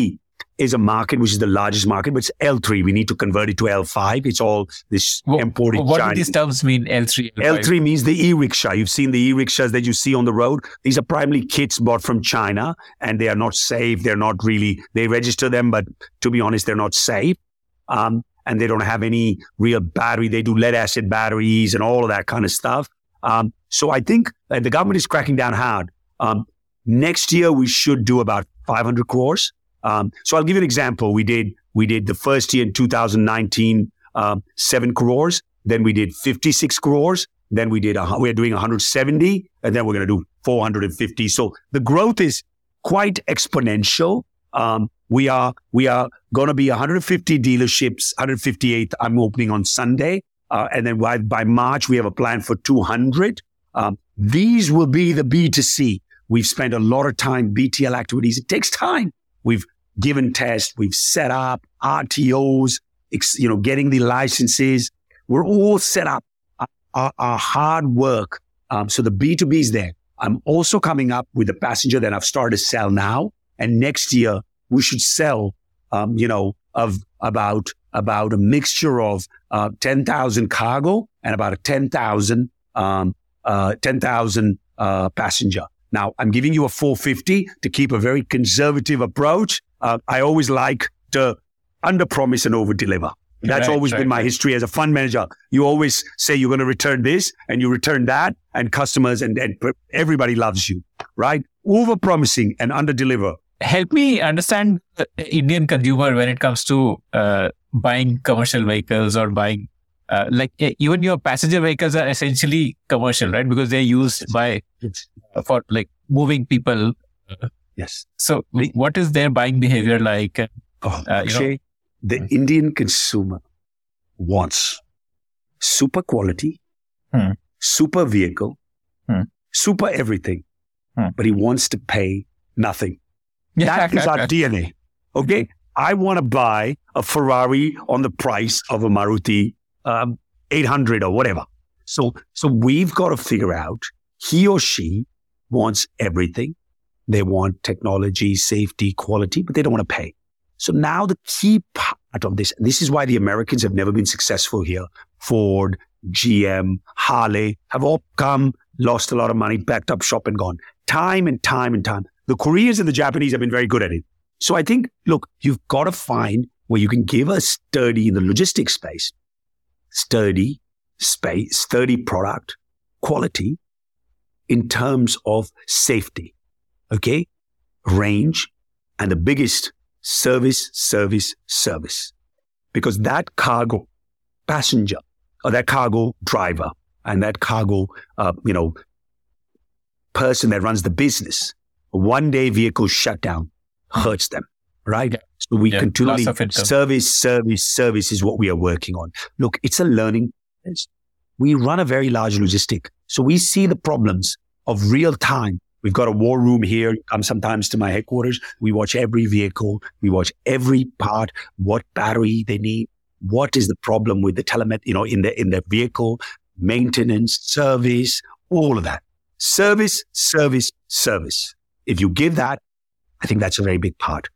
is a market which is the largest market but it's l3 we need to convert it to l5 it's all this Wha- imported what do these terms mean? L3, L5? L3 means the e-rickshaw. You've seen the e-rickshaws that you see on the road. These are primarily kits bought from China and they are not safe. They're not really, they register them, but to be honest, they're not safe. Um, and they don't have any real battery. They do lead acid batteries and all of that kind of stuff. Um, so I think that the government is cracking down hard. Um, next year we should do about 500 crores. Um, so I'll give you an example. We did we did the first year in 2019 um, seven crores. Then we did 56 crores. Then we did a, we're doing 170, and then we're going to do 450. So the growth is quite exponential. Um, we are we are going to be 150 dealerships. 158. I'm opening on Sunday, uh, and then by, by March we have a plan for 200. Um, these will be the B2C. We've spent a lot of time BTL activities. It takes time. We've given tests. We've set up RTOs. You know, getting the licenses. We're all set up. Our- Our, our hard work. Um, so the B2B is there. I'm also coming up with a passenger that I've started to sell now. And next year we should sell, um, you know, of about, about a mixture of, uh, 10,000 cargo and about a 10,000, um, uh, 10,000, uh, passenger. Now I'm giving you a 450 to keep a very conservative approach. Uh, I always like to under promise and over deliver. That's Right, always right, been my history as a fund manager. You always say you're going to return this and you return that and customers and, and everybody loves you, right? Over promising and under deliver. Help me understand the Indian consumer when it comes to uh, buying commercial vehicles or buying, uh, like eh, even your passenger vehicles are essentially commercial, right? Because they're used by for like moving people. Yes. So, what is their buying behavior like? Oh, Uh, know- Akshay, the Indian consumer wants super quality, Hmm. super vehicle, Hmm. super everything, Hmm. but he wants to pay nothing. That is our DNA. Okay. I want to buy a Ferrari on the price of a Maruti um, 800 or whatever. So, so we've got to figure out he or she wants everything. They want technology, safety, quality, but they don't want to pay. So now the key part of this, this is why the Americans have never been successful here. Ford, GM, Harley have all come lost a lot of money, backed up shop and gone. Time and time and time. The Koreans and the Japanese have been very good at it. So I think, look, you've got to find where you can give a sturdy in the logistics space, sturdy space, sturdy product quality in terms of safety. Okay. Range and the biggest service, service, service. Because that cargo passenger or that cargo driver and that cargo, uh, you know, person that runs the business, one day vehicle shutdown hurts them, right? Yeah. So we yeah, continually service, service, service is what we are working on. Look, it's a learning. We run a very large logistic. So we see the problems of real time. We've got a war room here. I come sometimes to my headquarters. We watch every vehicle. We watch every part, what battery they need, what is the problem with the telemet, you know, in the, in the vehicle, maintenance, service, all of that. Service, service, service. If you give that, I think that's a very big part.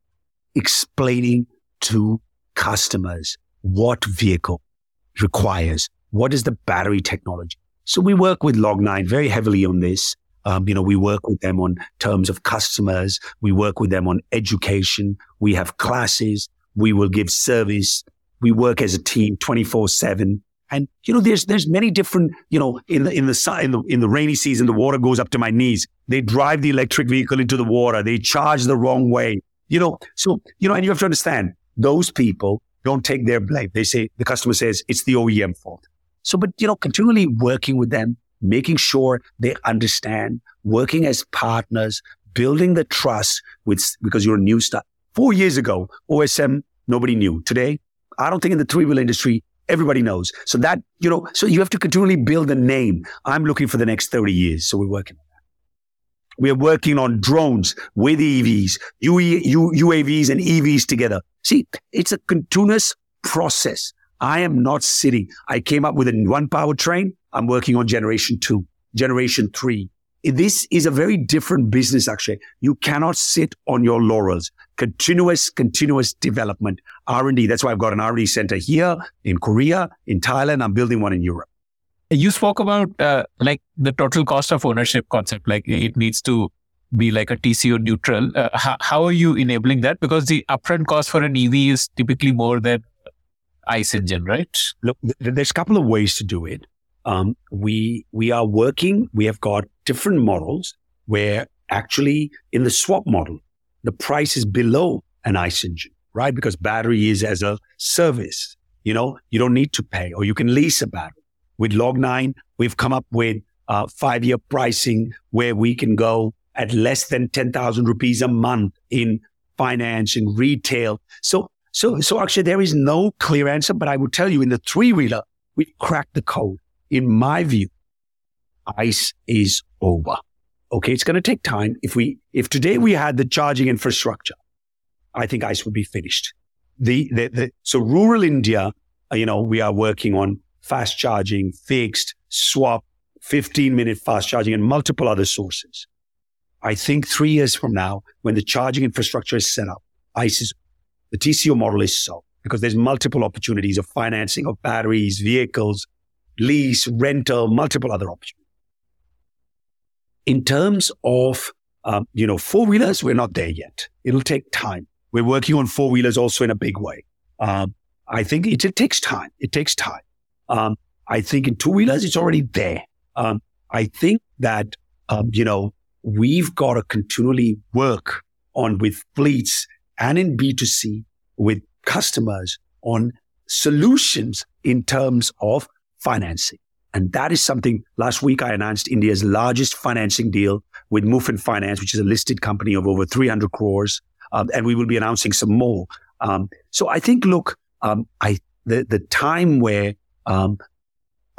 Explaining to customers what vehicle requires, what is the battery technology. So we work with Log9 very heavily on this. Um, you know, we work with them on terms of customers. We work with them on education. We have classes. We will give service. We work as a team 24 seven. And, you know, there's, there's many different, you know, in the, in the, in the, in the rainy season, the water goes up to my knees. They drive the electric vehicle into the water. They charge the wrong way, you know. So, you know, and you have to understand those people don't take their blame. They say, the customer says it's the OEM fault. So, but, you know, continually working with them, making sure they understand, working as partners, building the trust with, because you're a new start. Four years ago, OSM, nobody knew. Today, I don't think in the three wheel industry, everybody knows. So that, you know, so you have to continually build a name. I'm looking for the next 30 years. So we're working on that. We're working on drones with EVs, UAVs and EVs together. See, it's a continuous process. I am not sitting. I came up with a one powertrain. I'm working on generation two, generation three. This is a very different business, actually. You cannot sit on your laurels. Continuous, continuous development, R&D. That's why I've got an R&D center here in Korea, in Thailand. I'm building one in Europe. You spoke about uh, like the total cost of ownership concept. Like it needs to be like a TCO neutral. Uh, how, how are you enabling that? Because the upfront cost for an EV is typically more than ICE engine, right? Look, there's a couple of ways to do it. Um, we we are working. We have got different models where actually in the swap model, the price is below an ICE engine, right? Because battery is as a service. You know, you don't need to pay, or you can lease a battery. With Log9, we've come up with uh, five year pricing where we can go at less than 10,000 rupees a month in finance and retail. So, so, so actually there is no clear answer, but I will tell you in the three wheeler, we've cracked the code. In my view, ICE is over. Okay, it's going to take time. If we, if today we had the charging infrastructure, I think ICE would be finished. The, the, the so rural India, uh, you know, we are working on fast charging, fixed, swap, 15 minute fast charging and multiple other sources. I think three years from now, when the charging infrastructure is set up, ICE is, the TCO model is so because there's multiple opportunities of financing of batteries, vehicles, lease, rental, multiple other options. In terms of, um, you know, four wheelers, we're not there yet. It'll take time. We're working on four wheelers also in a big way. Um, I think it, it, takes time. It takes time. Um, I think in two wheelers, it's already there. Um, I think that, um, you know, we've got to continually work on with fleets and in B2C with customers on solutions in terms of financing. And that is something last week I announced India's largest financing deal with Mufin Finance, which is a listed company of over 300 crores. Um, and we will be announcing some more. Um, so I think, look, um, I, the, the time where, um,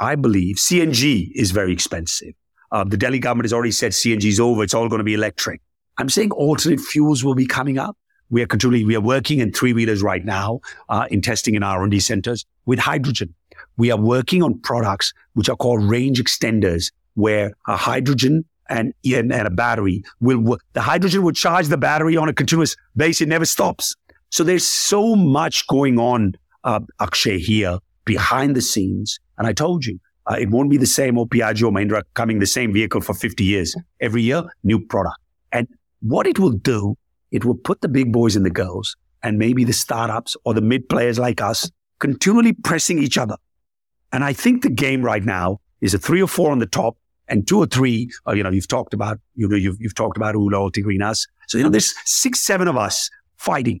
I believe CNG is very expensive. Uh, the Delhi government has already said CNG is over. It's all going to be electric. I'm saying alternate fuels will be coming up. We are continually, we are working in three wheelers right now, uh, in testing in R&D centers with hydrogen we are working on products which are called range extenders, where a hydrogen and, and, a battery will, work. the hydrogen will charge the battery on a continuous basis. It never stops. So there's so much going on, uh, Akshay, here behind the scenes. And I told you, Uh, it won't be the same or or Mahindra coming the same vehicle for 50 years. Every year, new product. And what it will do, it will put the big boys and the girls and maybe the startups or the mid players like us continually pressing each other. And I think the game right now is a three or four on the top and two or three, uh, you know, you've talked about, you know, you've, you've talked about Green, us. So, you know, there's six, seven of us fighting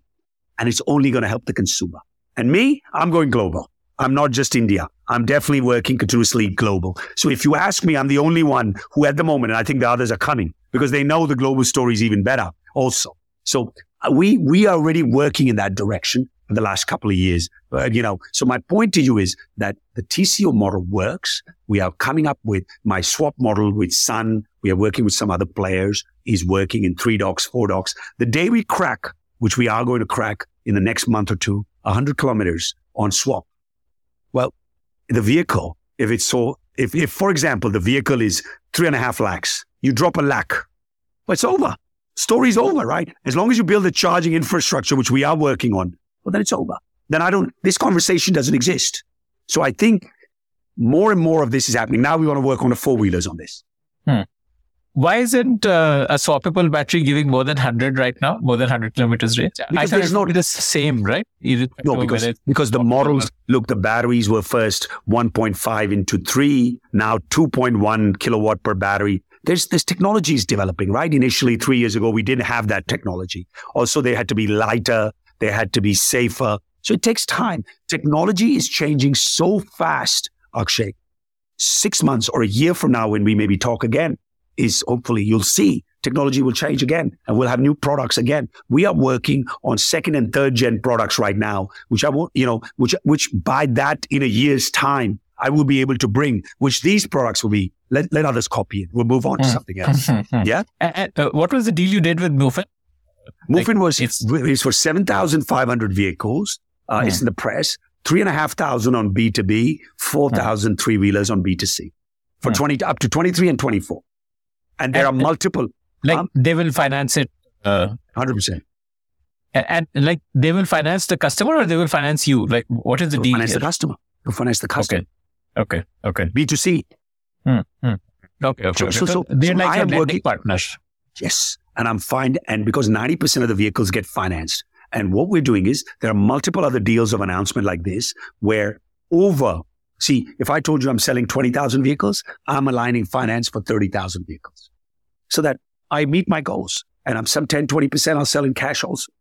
and it's only going to help the consumer. And me, I'm going global. I'm not just India. I'm definitely working continuously global. So if you ask me, I'm the only one who at the moment, and I think the others are coming because they know the global story is even better also. So uh, we, we are already working in that direction for the last couple of years. Uh, you know, so my point to you is that the TCO model works. We are coming up with my swap model with Sun. We are working with some other players. Is working in three docks, four docks. The day we crack, which we are going to crack in the next month or two, 100 kilometers on swap. Well, the vehicle, if it's so, if, if for example, the vehicle is three and a half lakhs, you drop a lakh, well, it's over. Story's over, right? As long as you build the charging infrastructure, which we are working on, well, then it's over. Then I don't, this conversation doesn't exist. So I think more and more of this is happening. Now we want to work on the four wheelers on this. Hmm. Why isn't uh, a swappable battery giving more than 100 right now, more than 100 kilometers range? Because I thought there's no, the same, right? No, because, because the models, look, the batteries were first 1.5 into 3, now 2.1 kilowatt per battery. There's, there's technologies developing, right? Initially, three years ago, we didn't have that technology. Also, they had to be lighter, they had to be safer. So it takes time. Technology is changing so fast, Akshay. Six months or a year from now, when we maybe talk again, is hopefully you'll see technology will change again and we'll have new products again. We are working on second and third gen products right now, which I won't, you know, which, which by that in a year's time, I will be able to bring, which these products will be, let, let others copy it. We'll move on to hmm. something else. Hmm. yeah. And, and, uh, what was the deal you did with Mufin? Mufin like, was it's, it's for 7,500 vehicles. Uh, It's hmm. in the press. Three and a half thousand on B2B, 4,000 three wheelers on B2C for 20, up to 23 and 24. And there and, are uh, multiple. Like um, they will finance it. Uh, 100%. And, like they will finance the customer or they will finance you like what is the deal finance here? the customer to finance the customer okay okay okay b2c Mm-hmm. Okay. So, so, so, they're so like your lending partners. Yes. And I'm fine. And because 90% of the vehicles get financed. And what we're doing is there are multiple other deals of announcement like this where over, see, if I told you I'm selling 20,000 vehicles, I'm aligning finance for 30,000 vehicles so that I meet my goals. And I'm some 10, 20% I'll sell in cash also.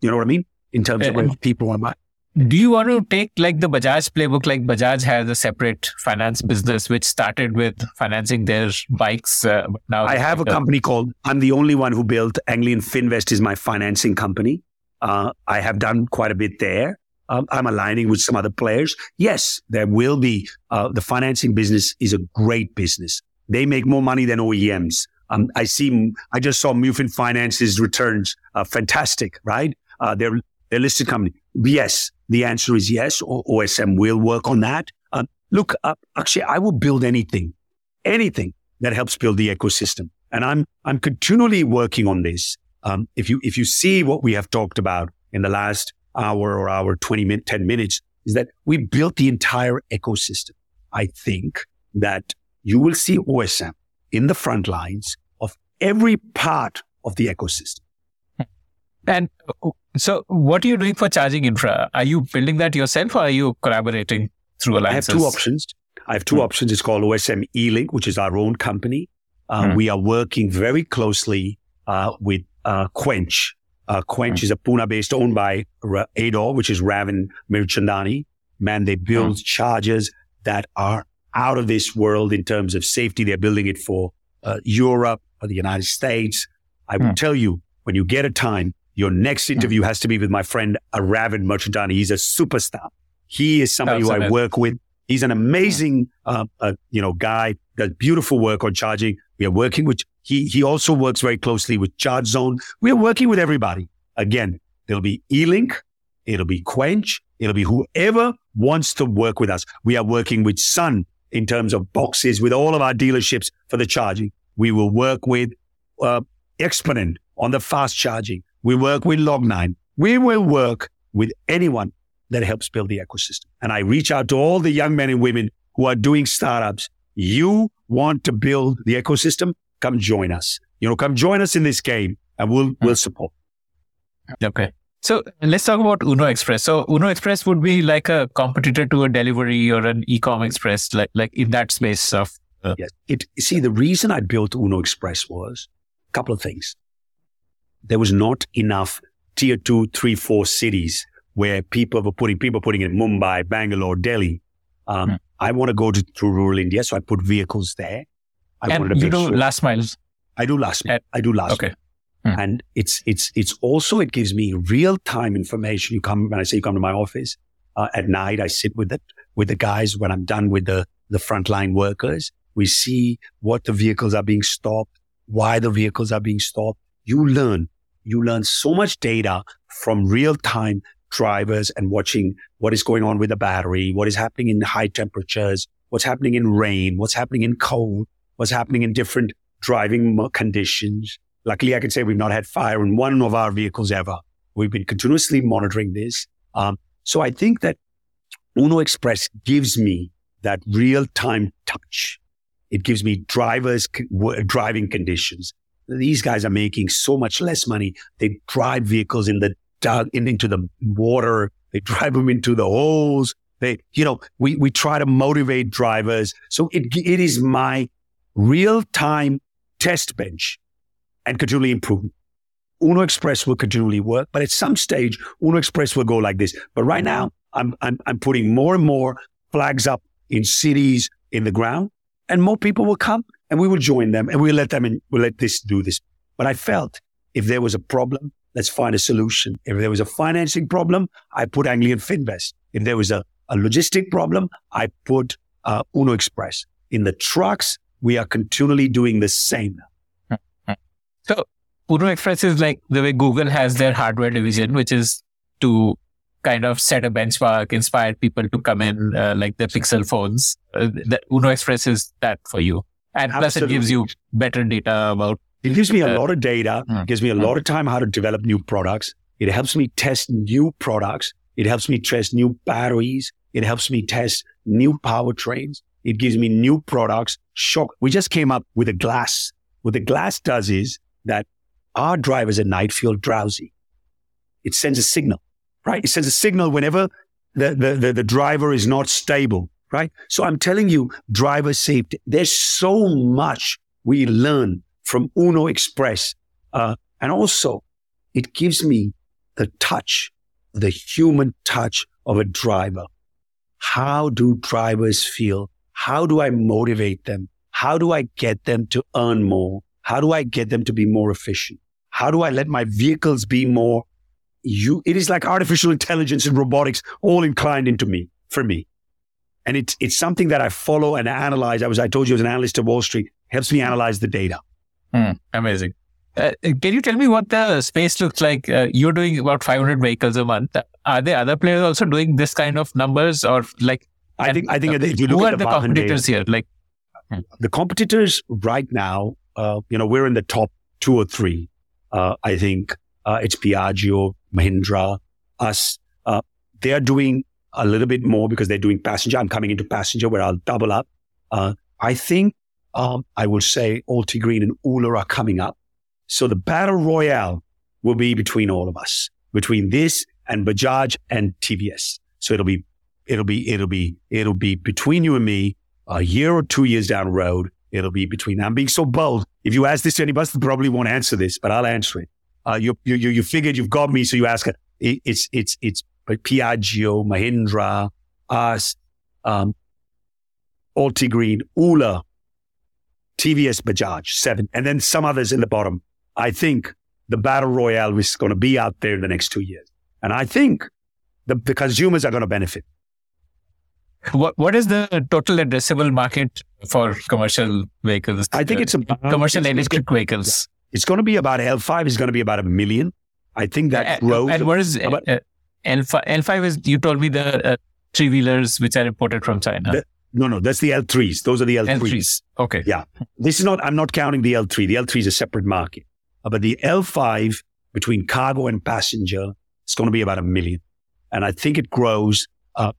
You know what I mean? In terms of eh, people want to buy. Do you want to take like the Bajaj playbook? Like Bajaj has a separate finance business which started with financing their bikes. Uh, now I have a company called. I'm the only one who built Anglian Finvest is my financing company. Uh, I have done quite a bit there um, I'm aligning with some other players. Yes, there will be. Uh, the financing business is a great business. They make more money than OEMs. Um, I see. I just saw Mufin Finance's returns. Uh, fantastic, right? Uh, they're they're listed company. Yes, the answer is yes. OSM will work on that. Um, look, uh, actually, I will build anything, anything that helps build the ecosystem, and I'm I'm continually working on this. Um, if you if you see what we have talked about in the last hour or hour, 20 minutes, 10 minutes is that we built the entire ecosystem. I think that you will see OSM in the front lines of every part of the ecosystem. And so what are you doing for charging infra? Are you building that yourself or are you collaborating through alliances? I have two options. I have two hmm. options. It's called OSM E-Link, which is our own company. Uh, hmm. We are working very closely uh, with uh, Quench, uh, Quench mm. is a Pune based owned by R- ADOR, which is Ravin Mirchandani. Man, they build mm. chargers that are out of this world in terms of safety. They're building it for uh, Europe or the United States. I will mm. tell you, when you get a time, your next hmm. interview has to be with my friend a Aravind Mirchandani. He's a superstar. He is somebody That's who I work with. He's an amazing, uh, uh, you know, guy. Does beautiful work on charging. We are working with he, he also works very closely with Charge Zone. We're working with everybody. Again, there'll be E-Link, it'll be Quench, it'll be whoever wants to work with us. We are working with Sun in terms of boxes with all of our dealerships for the charging. We will work with uh, Exponent on the fast charging. We work with Log9. We will work with anyone that helps build the ecosystem. And I reach out to all the young men and women who are doing startups, you want to build the ecosystem, come join us. You know, come join us in this game and we'll, we'll support. Okay. So let's talk about Uno Express. So Uno Express would be like a competitor to a delivery or an e-com express, like like in that space of. Uh... Yes. It see the reason I built Uno Express was a couple of things. There was not enough tier two, three, four cities where people were putting people putting in Mumbai, Bangalore, Delhi. Um, hmm. I want to go to, to rural India, so I put vehicles there. I and you do sure. last miles. I do last mile. I do last. Okay. Hmm. And it's it's it's also it gives me real time information. You come when I say you come to my office uh, at night. I sit with it with the guys when I'm done with the the frontline workers. We see what the vehicles are being stopped, why the vehicles are being stopped. You learn you learn so much data from real time drivers and watching what is going on with the battery, what is happening in high temperatures, what's happening in rain, what's happening in cold, what's happening in different driving conditions. Luckily, I can say we've not had fire in one of our vehicles ever. We've been continuously monitoring this. Um, so I think that Uno Express gives me that real time touch. It gives me drivers, driving conditions. These guys are making so much less money. They drive vehicles in the dark, in, into the water. They drive them into the holes. They, you know, we, we try to motivate drivers. So it, it is my real time test bench and continually improve. Uno Express will continually work, but at some stage, Uno Express will go like this. But right now, I'm, I'm, I'm putting more and more flags up in cities in the ground and more people will come and we will join them and we'll let them in, we'll let this do this. But I felt if there was a problem, let's find a solution. If there was a financing problem, I put Anglian Finvest. If there was a, a logistic problem, I put uh, Uno Express. In the trucks, we are continually doing the same. So Uno Express is like the way Google has their hardware division, which is to kind of set a benchmark, inspire people to come in, uh, like the Pixel phones. Uh, the Uno Express is that for you. And plus, it gives you better data about. It gives me a lot of data. Mm, gives me a mm. lot of time how to develop new products. It helps me test new products. It helps me test new batteries. It helps me test new powertrains. It gives me new products. Shock. We just came up with a glass. What the glass does is that our drivers at night feel drowsy. It sends a signal, right? It sends a signal whenever the, the, the, the driver is not stable right? So I'm telling you, driver safety, there's so much we learn from Uno Express. Uh, and also, it gives me the touch, the human touch of a driver. How do drivers feel? How do I motivate them? How do I get them to earn more? How do I get them to be more efficient? How do I let my vehicles be more you it is like artificial intelligence and robotics all inclined into me for me and it's, it's something that I follow and analyze. I was, I told you, as an analyst at Wall Street, helps me analyze the data. Mm, amazing. Uh, can you tell me what the space looks like? Uh, you're doing about 500 vehicles a month. Are there other players also doing this kind of numbers or like? I think, I think uh, if you look who at are the, the competitors data, here? Like the competitors right now, uh, you know, we're in the top two or three. Uh, I think uh, it's Piaggio, Mahindra, us. they are doing a little bit more because they're doing passenger. I'm coming into passenger where I'll double up. Uh, I think um, I would say Altigreen and Ola are coming up. So the battle royale will be between all of us, between this and Bajaj and TVS. So it'll be, it'll be, it'll be, it'll be between you and me a year or two years down the road. It'll be between, I'm being so bold. If you ask this to anybody, they probably won't answer this, but I'll answer it. Uh, you, you, you figured you've got me. So you ask it. It's, it's, it's like Piaggio, Mahindra, us, um, Altigreen, Ola, TVS Bajaj, seven, and then some others in the bottom. I think the battle royale is going to be out there in the next two years. And I think the, the consumers are going to benefit. What What is the total addressable market for commercial vehicles? I think it's a commercial it's, electric it's, vehicles. It's going to be about L5 is going to be about a million. I think that grows. And what is about, uh, L5, L5 is, you told me the uh, three wheelers which are imported from China. The, no, no, that's the L3s. Those are the L3s. L3s. Okay. Yeah. This is not, I'm not counting the L3. The L3 is a separate market. Uh, but the L5 between cargo and passenger is going to be about a million. And I think it grows. Uh,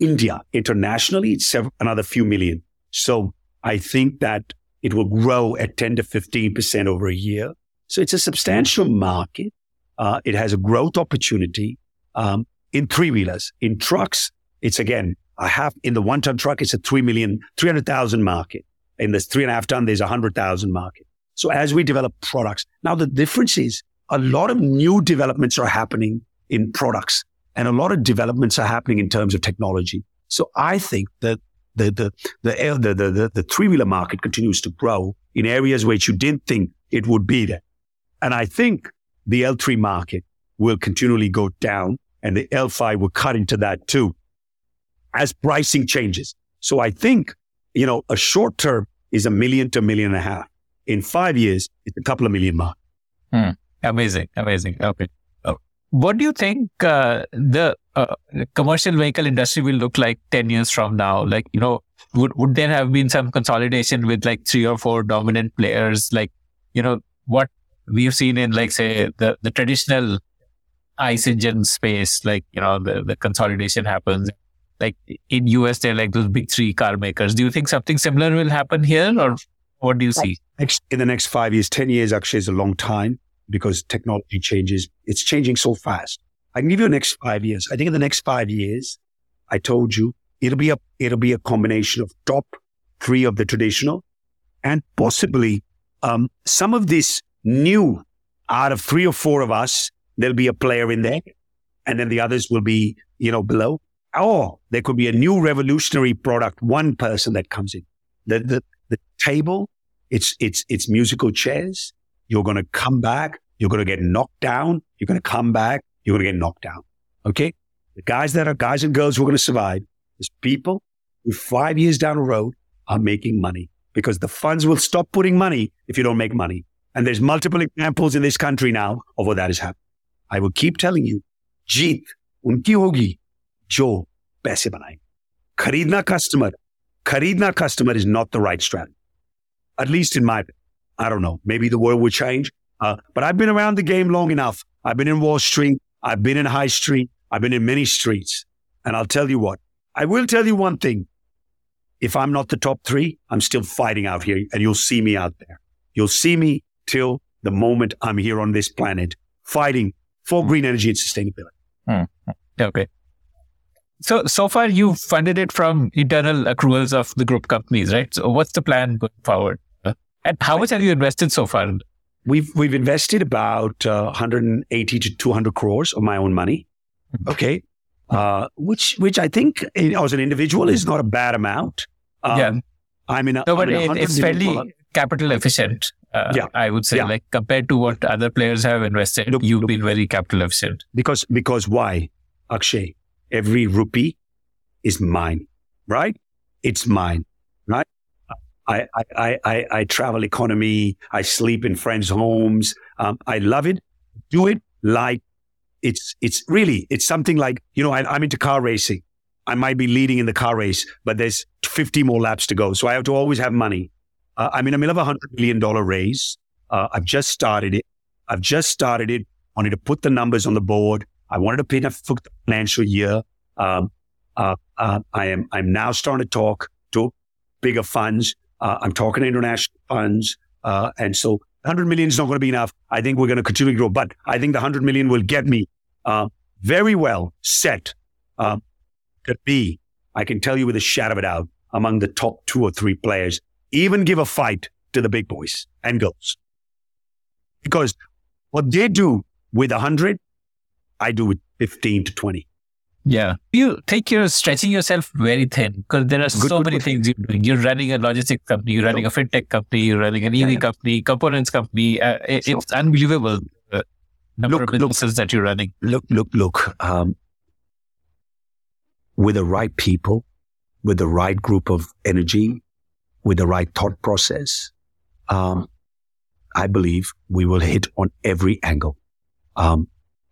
India. Internationally, it's another few million. So I think that it will grow at 10 to 15% over a year. So it's a substantial market. Uh, it has a growth opportunity um, in three wheelers. In trucks, it's again, I have in the one ton truck, it's a 3 million, 300,000 market. In this three and a half ton, there's a 100,000 market. So as we develop products, now the difference is a lot of new developments are happening in products and a lot of developments are happening in terms of technology. So I think that the, the, the, the, the, the, the three wheeler market continues to grow in areas which you didn't think it would be there. And I think the L3 market will continually go down and the L5 will cut into that too as pricing changes. So I think, you know, a short term is a million to a million and a half. In five years, it's a couple of million mark. Hmm. Amazing. Amazing. Okay. Oh. What do you think uh, the uh, commercial vehicle industry will look like 10 years from now? Like, you know, would, would there have been some consolidation with like three or four dominant players? Like, you know, what we've seen in like, say, the, the traditional ICE engine space, like, you know, the, the consolidation happens. Like in US, they're like those big three car makers. Do you think something similar will happen here or what do you see? In the next five years, 10 years actually is a long time because technology changes. It's changing so fast. I can give you the next five years. I think in the next five years, I told you it'll be a, it'll be a combination of top three of the traditional and possibly, um, some of this new out of three or four of us, there'll be a player in there and then the others will be, you know, below. Or there could be a new revolutionary product, one person that comes in. The, the, the table, it's, it's, it's musical chairs. You're going to come back. You're going to get knocked down. You're going to come back. You're going to get knocked down. Okay. The guys that are guys and girls who are going to survive is people who five years down the road are making money because the funds will stop putting money if you don't make money. And there's multiple examples in this country now of what that is happening. I will keep telling you, Jeet unki hogi jo paise बनाए खरीदना customer खरीदना customer is not the right strategy at least in my I don't know maybe the world will change uh, but I've been around the game long enough I've been in Wall Street I've been in High Street I've been in many streets and I'll tell you what I will tell you one thing if I'm not the top three I'm still fighting out here and you'll see me out there you'll see me till the moment I'm here on this planet fighting for green energy and sustainability. Hmm. Okay. So, so far you've funded it from internal accruals of the group companies, right? So what's the plan going forward? And how much have you invested so far? We've, we've invested about uh, 180 to 200 crores of my own money. Hmm. Okay. Uh, which, which I think as an individual is not a bad amount. Um, yeah. I mean, no, but it, it's fairly capital efficient. Uh, yeah. I would say, yeah. like compared to what other players have invested, look, you've look, been very capital efficient. Because because why, Akshay? Every rupee is mine, right? It's mine, right? I I I I travel economy. I sleep in friends' homes. Um, I love it. Do it like it's it's really it's something like you know I, I'm into car racing. I might be leading in the car race, but there's 50 more laps to go. So I have to always have money. Uh, I'm in the middle of a $100 million raise. Uh, I've just started it. I've just started it. I wanted to put the numbers on the board. I wanted to for the financial year. Um, uh, uh, I am, I'm now starting to talk to bigger funds. Uh, I'm talking to international funds. Uh, and so 100 million is not going to be enough. I think we're going to continue to grow, but I think the 100 million will get me very well set to be, I can tell you with a shadow of a doubt, among the top two or three players even give a fight to the big boys and girls. Because what they do with 100, I do with 15 to 20. Yeah. You take your stretching yourself very thin because there are good, so good, many good. things you're doing. You're running a logistics company, you're running a fintech company, you're running an EV yeah. company, components company. Uh, it, so, it's unbelievable uh, number look, of businesses look, that you're running. Look, look, look. Um, with the right people, with the right group of energy, with the right thought process, um, I believe we will hit on every angle. Um,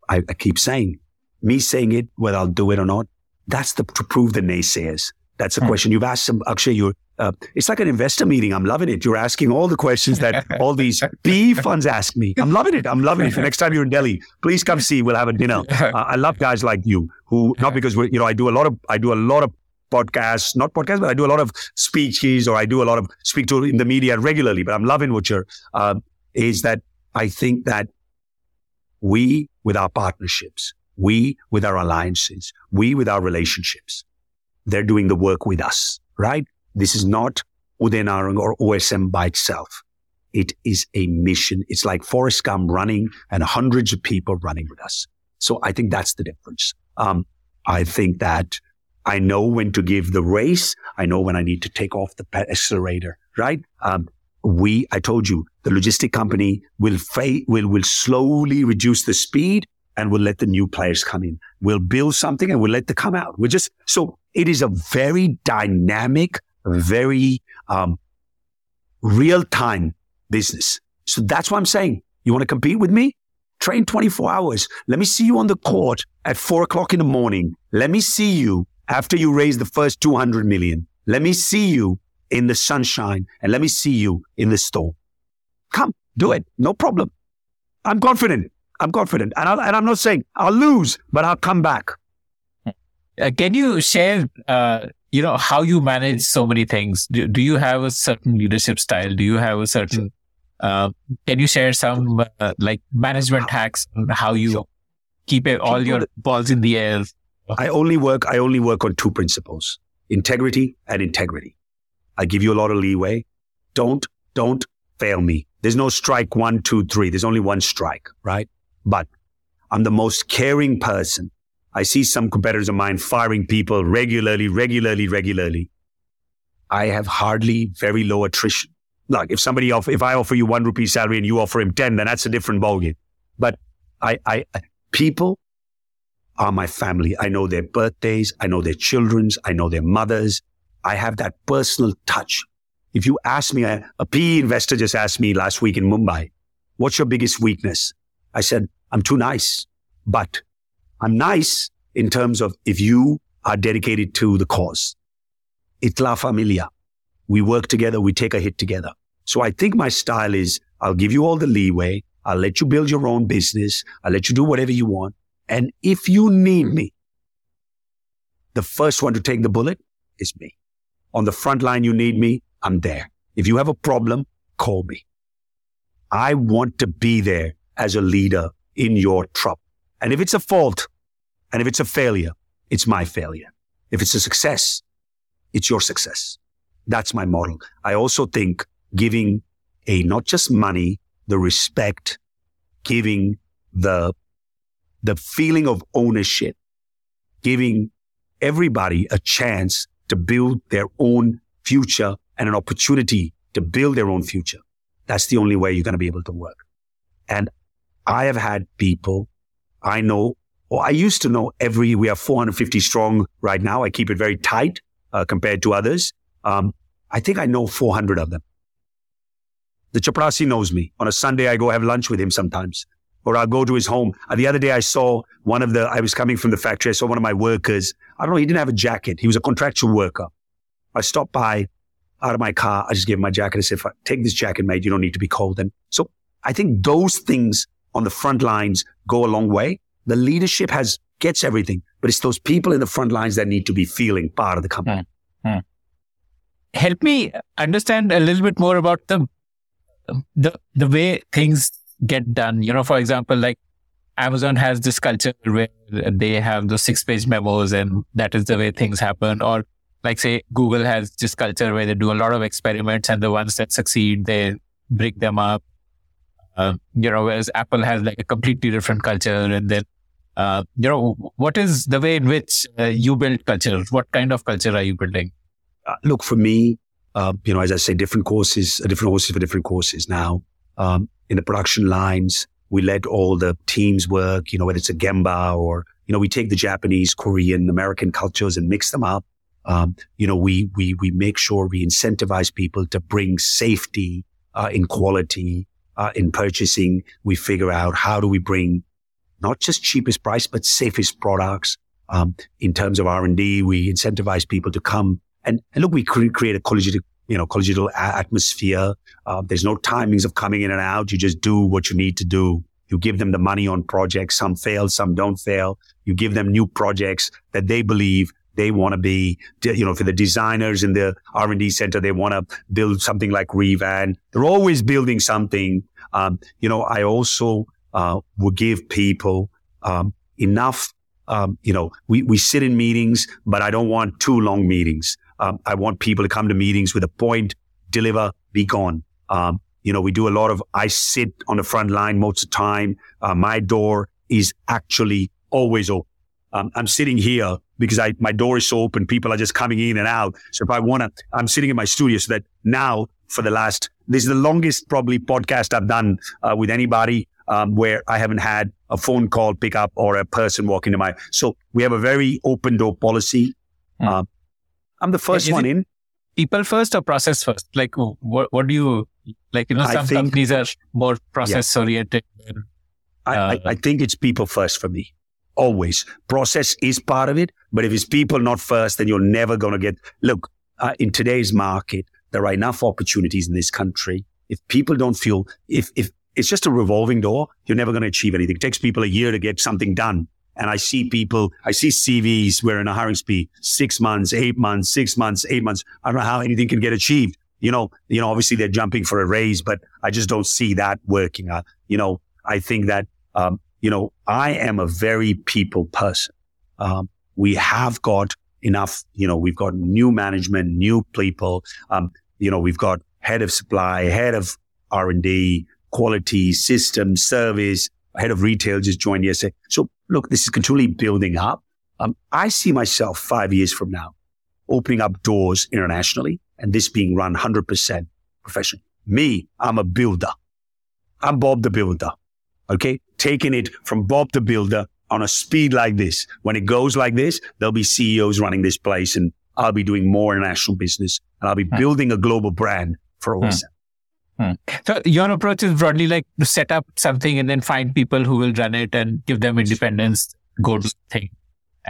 I, I, keep saying, me saying it, whether I'll do it or not, that's the, to prove the naysayers. That's a mm. question you've asked some, actually, you uh, it's like an investor meeting. I'm loving it. You're asking all the questions that all these PE funds ask me. I'm loving it. I'm loving it. The next time you're in Delhi, please come see. We'll have a dinner. Uh, I love guys like you who not because we you know I do a lot of I do a lot of podcasts, not podcasts, but I do a lot of speeches or I do a lot of speak to in the media regularly. But I'm loving what you're uh, is that I think that we with our partnerships, we with our alliances, we with our relationships, they're doing the work with us, right? This is not Uday Narang or OSM by itself. It is a mission. It's like Forrest Gump running and hundreds of people running with us. So I think that's the difference. Um, I think that I know when to give the race. I know when I need to take off the accelerator, right? Um, we, I told you, the logistic company will fa- will, will slowly reduce the speed and we'll let the new players come in. We'll build something and we'll let them come out. We're just, so it is a very dynamic, very um, real time business. So that's what I'm saying. You want to compete with me? Train 24 hours. Let me see you on the court at four o'clock in the morning. Let me see you after you raise the first 200 million. Let me see you in the sunshine and let me see you in the storm. Come, do it. No problem. I'm confident. I'm confident. And, i am not saying I'll lose, but I'll come back. Uh, can you share, uh, you know, how you manage so many things? Do, do you have a certain leadership style? Do you have a certain, uh, can you share some uh, like management hacks on how you keep all your balls in the air? I only work, I only work on two principles, integrity and integrity. I give you a lot of leeway. Don't, don't fail me. There's no strike one, two, three. There's only one strike, right? But I'm the most caring person I see some competitors of mine firing people regularly, regularly, regularly. I have hardly very low attrition. Like if somebody off, if I offer you one rupee salary and you offer him 10, then that's a different ballgame. But I, I, people are my family. I know their birthdays. I know their children's. I know their mothers. I have that personal touch. If you ask me, a, PE investor just asked me last week in Mumbai, what's your biggest weakness? I said, I'm too nice, but I'm nice in terms of if you are dedicated to the cause. It's la familia. We work together. We take a hit together. So I think my style is I'll give you all the leeway. I'll let you build your own business. I'll let you do whatever you want. And if you need me, the first one to take the bullet is me. On the front line, you need me. I'm there. If you have a problem, call me. I want to be there as a leader in your trouble. And if it's a fault and if it's a failure, it's my failure. If it's a success, it's your success. That's my model. I also think giving a not just money, the respect, giving the, the feeling of ownership, giving everybody a chance to build their own future and an opportunity to build their own future. That's the only way you're going to be able to work. And I have had people I know, or I used to know every, we are 450 strong right now. I keep it very tight uh, compared to others. Um, I think I know 400 of them. The Chaprasi knows me. On a Sunday, I go have lunch with him sometimes, or I'll go to his home. Uh, the other day, I saw one of the, I was coming from the factory. I saw one of my workers. I don't know, he didn't have a jacket. He was a contractual worker. I stopped by out of my car. I just gave him my jacket. I said, take this jacket, mate. You don't need to be cold. And so I think those things on the front lines go a long way. The leadership has gets everything, but it's those people in the front lines that need to be feeling part of the company. Hmm. Hmm. Help me understand a little bit more about the the the way things get done. You know, for example, like Amazon has this culture where they have those six page memos and that is the way things happen. Or like say Google has this culture where they do a lot of experiments and the ones that succeed, they break them up uh, you know, whereas Apple has like a completely different culture. And then, uh, you know, what is the way in which uh, you build culture? What kind of culture are you building? Uh, look, for me, uh, you know, as I say, different courses, different horses for different courses. Now, um, in the production lines, we let all the teams work, you know, whether it's a Gemba or, you know, we take the Japanese, Korean, American cultures and mix them up. Um, you know, we, we, we make sure we incentivize people to bring safety, uh, in quality, uh, in purchasing, we figure out how do we bring not just cheapest price, but safest products. Um, in terms of R&D, we incentivize people to come And, and look, we cre- create a collegiate, you know, collegial atmosphere. Uh, there's no timings of coming in and out. You just do what you need to do. You give them the money on projects. Some fail, some don't fail. You give them new projects that they believe they want to be, you know, for the designers in the R&D center, they want to build something like Rivian. They're always building something. Um, you know, I also uh, will give people um, enough. Um, you know, we, we sit in meetings, but I don't want too long meetings. Um, I want people to come to meetings with a point, deliver, be gone. Um, you know, we do a lot of, I sit on the front line most of the time. Uh, my door is actually always open. Um, I'm sitting here because I, my door is so open. People are just coming in and out. So if I want to, I'm sitting in my studio so that now for the last, this is the longest probably podcast I've done uh, with anybody um, where I haven't had a phone call pick up or a person walk into my. So we have a very open door policy. Mm. Uh, I'm the first one in. People first or process first? Like, what, what do you like? You know, some think, companies are more process yeah. oriented. I, I, uh, I think it's people first for me. Always. Process is part of it. But if it's people not first, then you're never going to get. Look, uh, in today's market, there are enough opportunities in this country. If people don't feel, if, if it's just a revolving door. You're never going to achieve anything. It takes people a year to get something done. And I see people, I see CVs where in a hiring speed, six months, eight months, six months, eight months. I don't know how anything can get achieved. You know, you know, obviously they're jumping for a raise, but I just don't see that working. You know, I think that, um, you know, I am a very people person. Um, we have got enough, you know, we've got new management, new people. Um, you know, we've got head of supply, head of R&D, quality, system, service, head of retail just joined yesterday. So look, this is continually building up. Um, I see myself five years from now opening up doors internationally and this being run 100% professional. Me, I'm a builder. I'm Bob the builder. Okay. Taking it from Bob the builder on a speed like this. When it goes like this, there'll be CEOs running this place and I'll be doing more international business and I'll be hmm. building a global brand for OSM. Hmm. Hmm. So your approach is broadly like to set up something and then find people who will run it and give them independence, go to thing,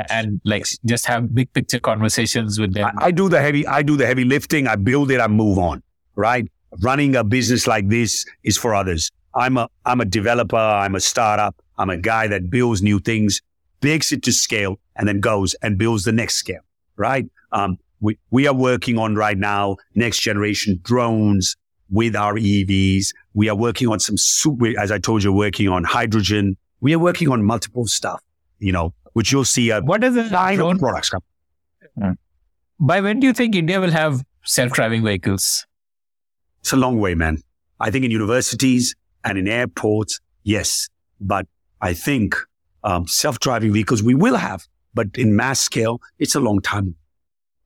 and like just have big picture conversations with them. I, I do the heavy, I do the heavy lifting. I build it. I move on. Right. Running a business like this is for others. I'm a, I'm a developer. I'm a startup. I'm a guy that builds new things, bakes it to scale, and then goes and builds the next scale. Right. Um, we, we are working on right now next generation drones, with our EVs. We are working on some super, as I told you, working on hydrogen. We are working on multiple stuff, you know, which you'll see a what is the line of products come. Hmm. By when do you think India will have self-driving vehicles? It's a long way, man. I think in universities and in airports, yes, but I think um, self-driving vehicles we will have, but in mass scale, it's a long time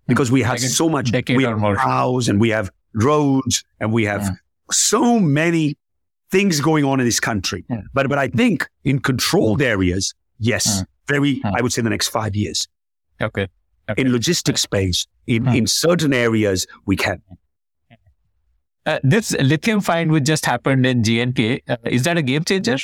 because we have like so much. We have cows and we have roads, and we have yeah. so many things going on in this country. Yeah. But but I think in controlled areas, yes, very. I would say in the next five years. Okay. okay. In logistics space, in in certain areas, we can. Uh, this lithium find which just happened in J&K, uh, is that a game changer?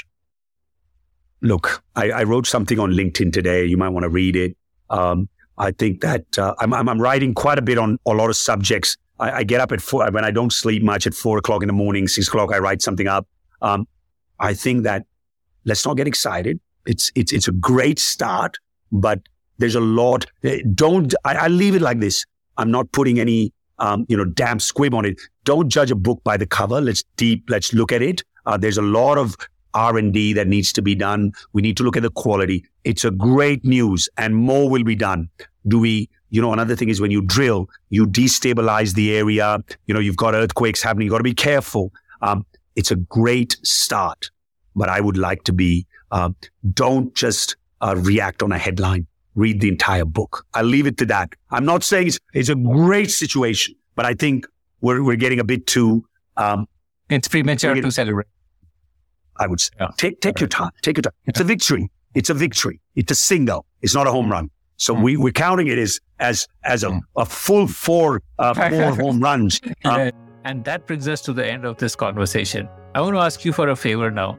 Look, I, I, wrote something on LinkedIn today. You might want to read it. Um, I think that uh, I'm, I'm, writing quite a bit on a lot of subjects I, I, get up at four, when I don't sleep much at four o'clock in the morning, six o'clock, I write something up. Um, I think that let's not get excited. It's, it's, it's a great start, but there's a lot. Eh, don't, I, I leave it like this. I'm not putting any, um, you know, damn squib on it. Don't judge a book by the cover. Let's deep, let's look at it. Uh, there's a lot of R&D that needs to be done. We need to look at the quality. It's a great news and more will be done. Do we you know, another thing is when you drill, you destabilize the area. You know, you've got earthquakes happening. You've got to be careful. Um, it's a great start, but I would like to be, uh, don't just uh, react on a headline. Read the entire book. I'll leave it to that. I'm not saying it's, it's a great situation, but I think we're, we're getting a bit too, um, it's premature to celebrate. I would say, yeah. take, take your time. Take your time. It's a victory. It's a victory. It's a single. It's not a home run. So mm. we, we're counting it as as as a, mm. a full four uh, four home runs. Uh, and that brings us to the end of this conversation. I want to ask you for a favor now.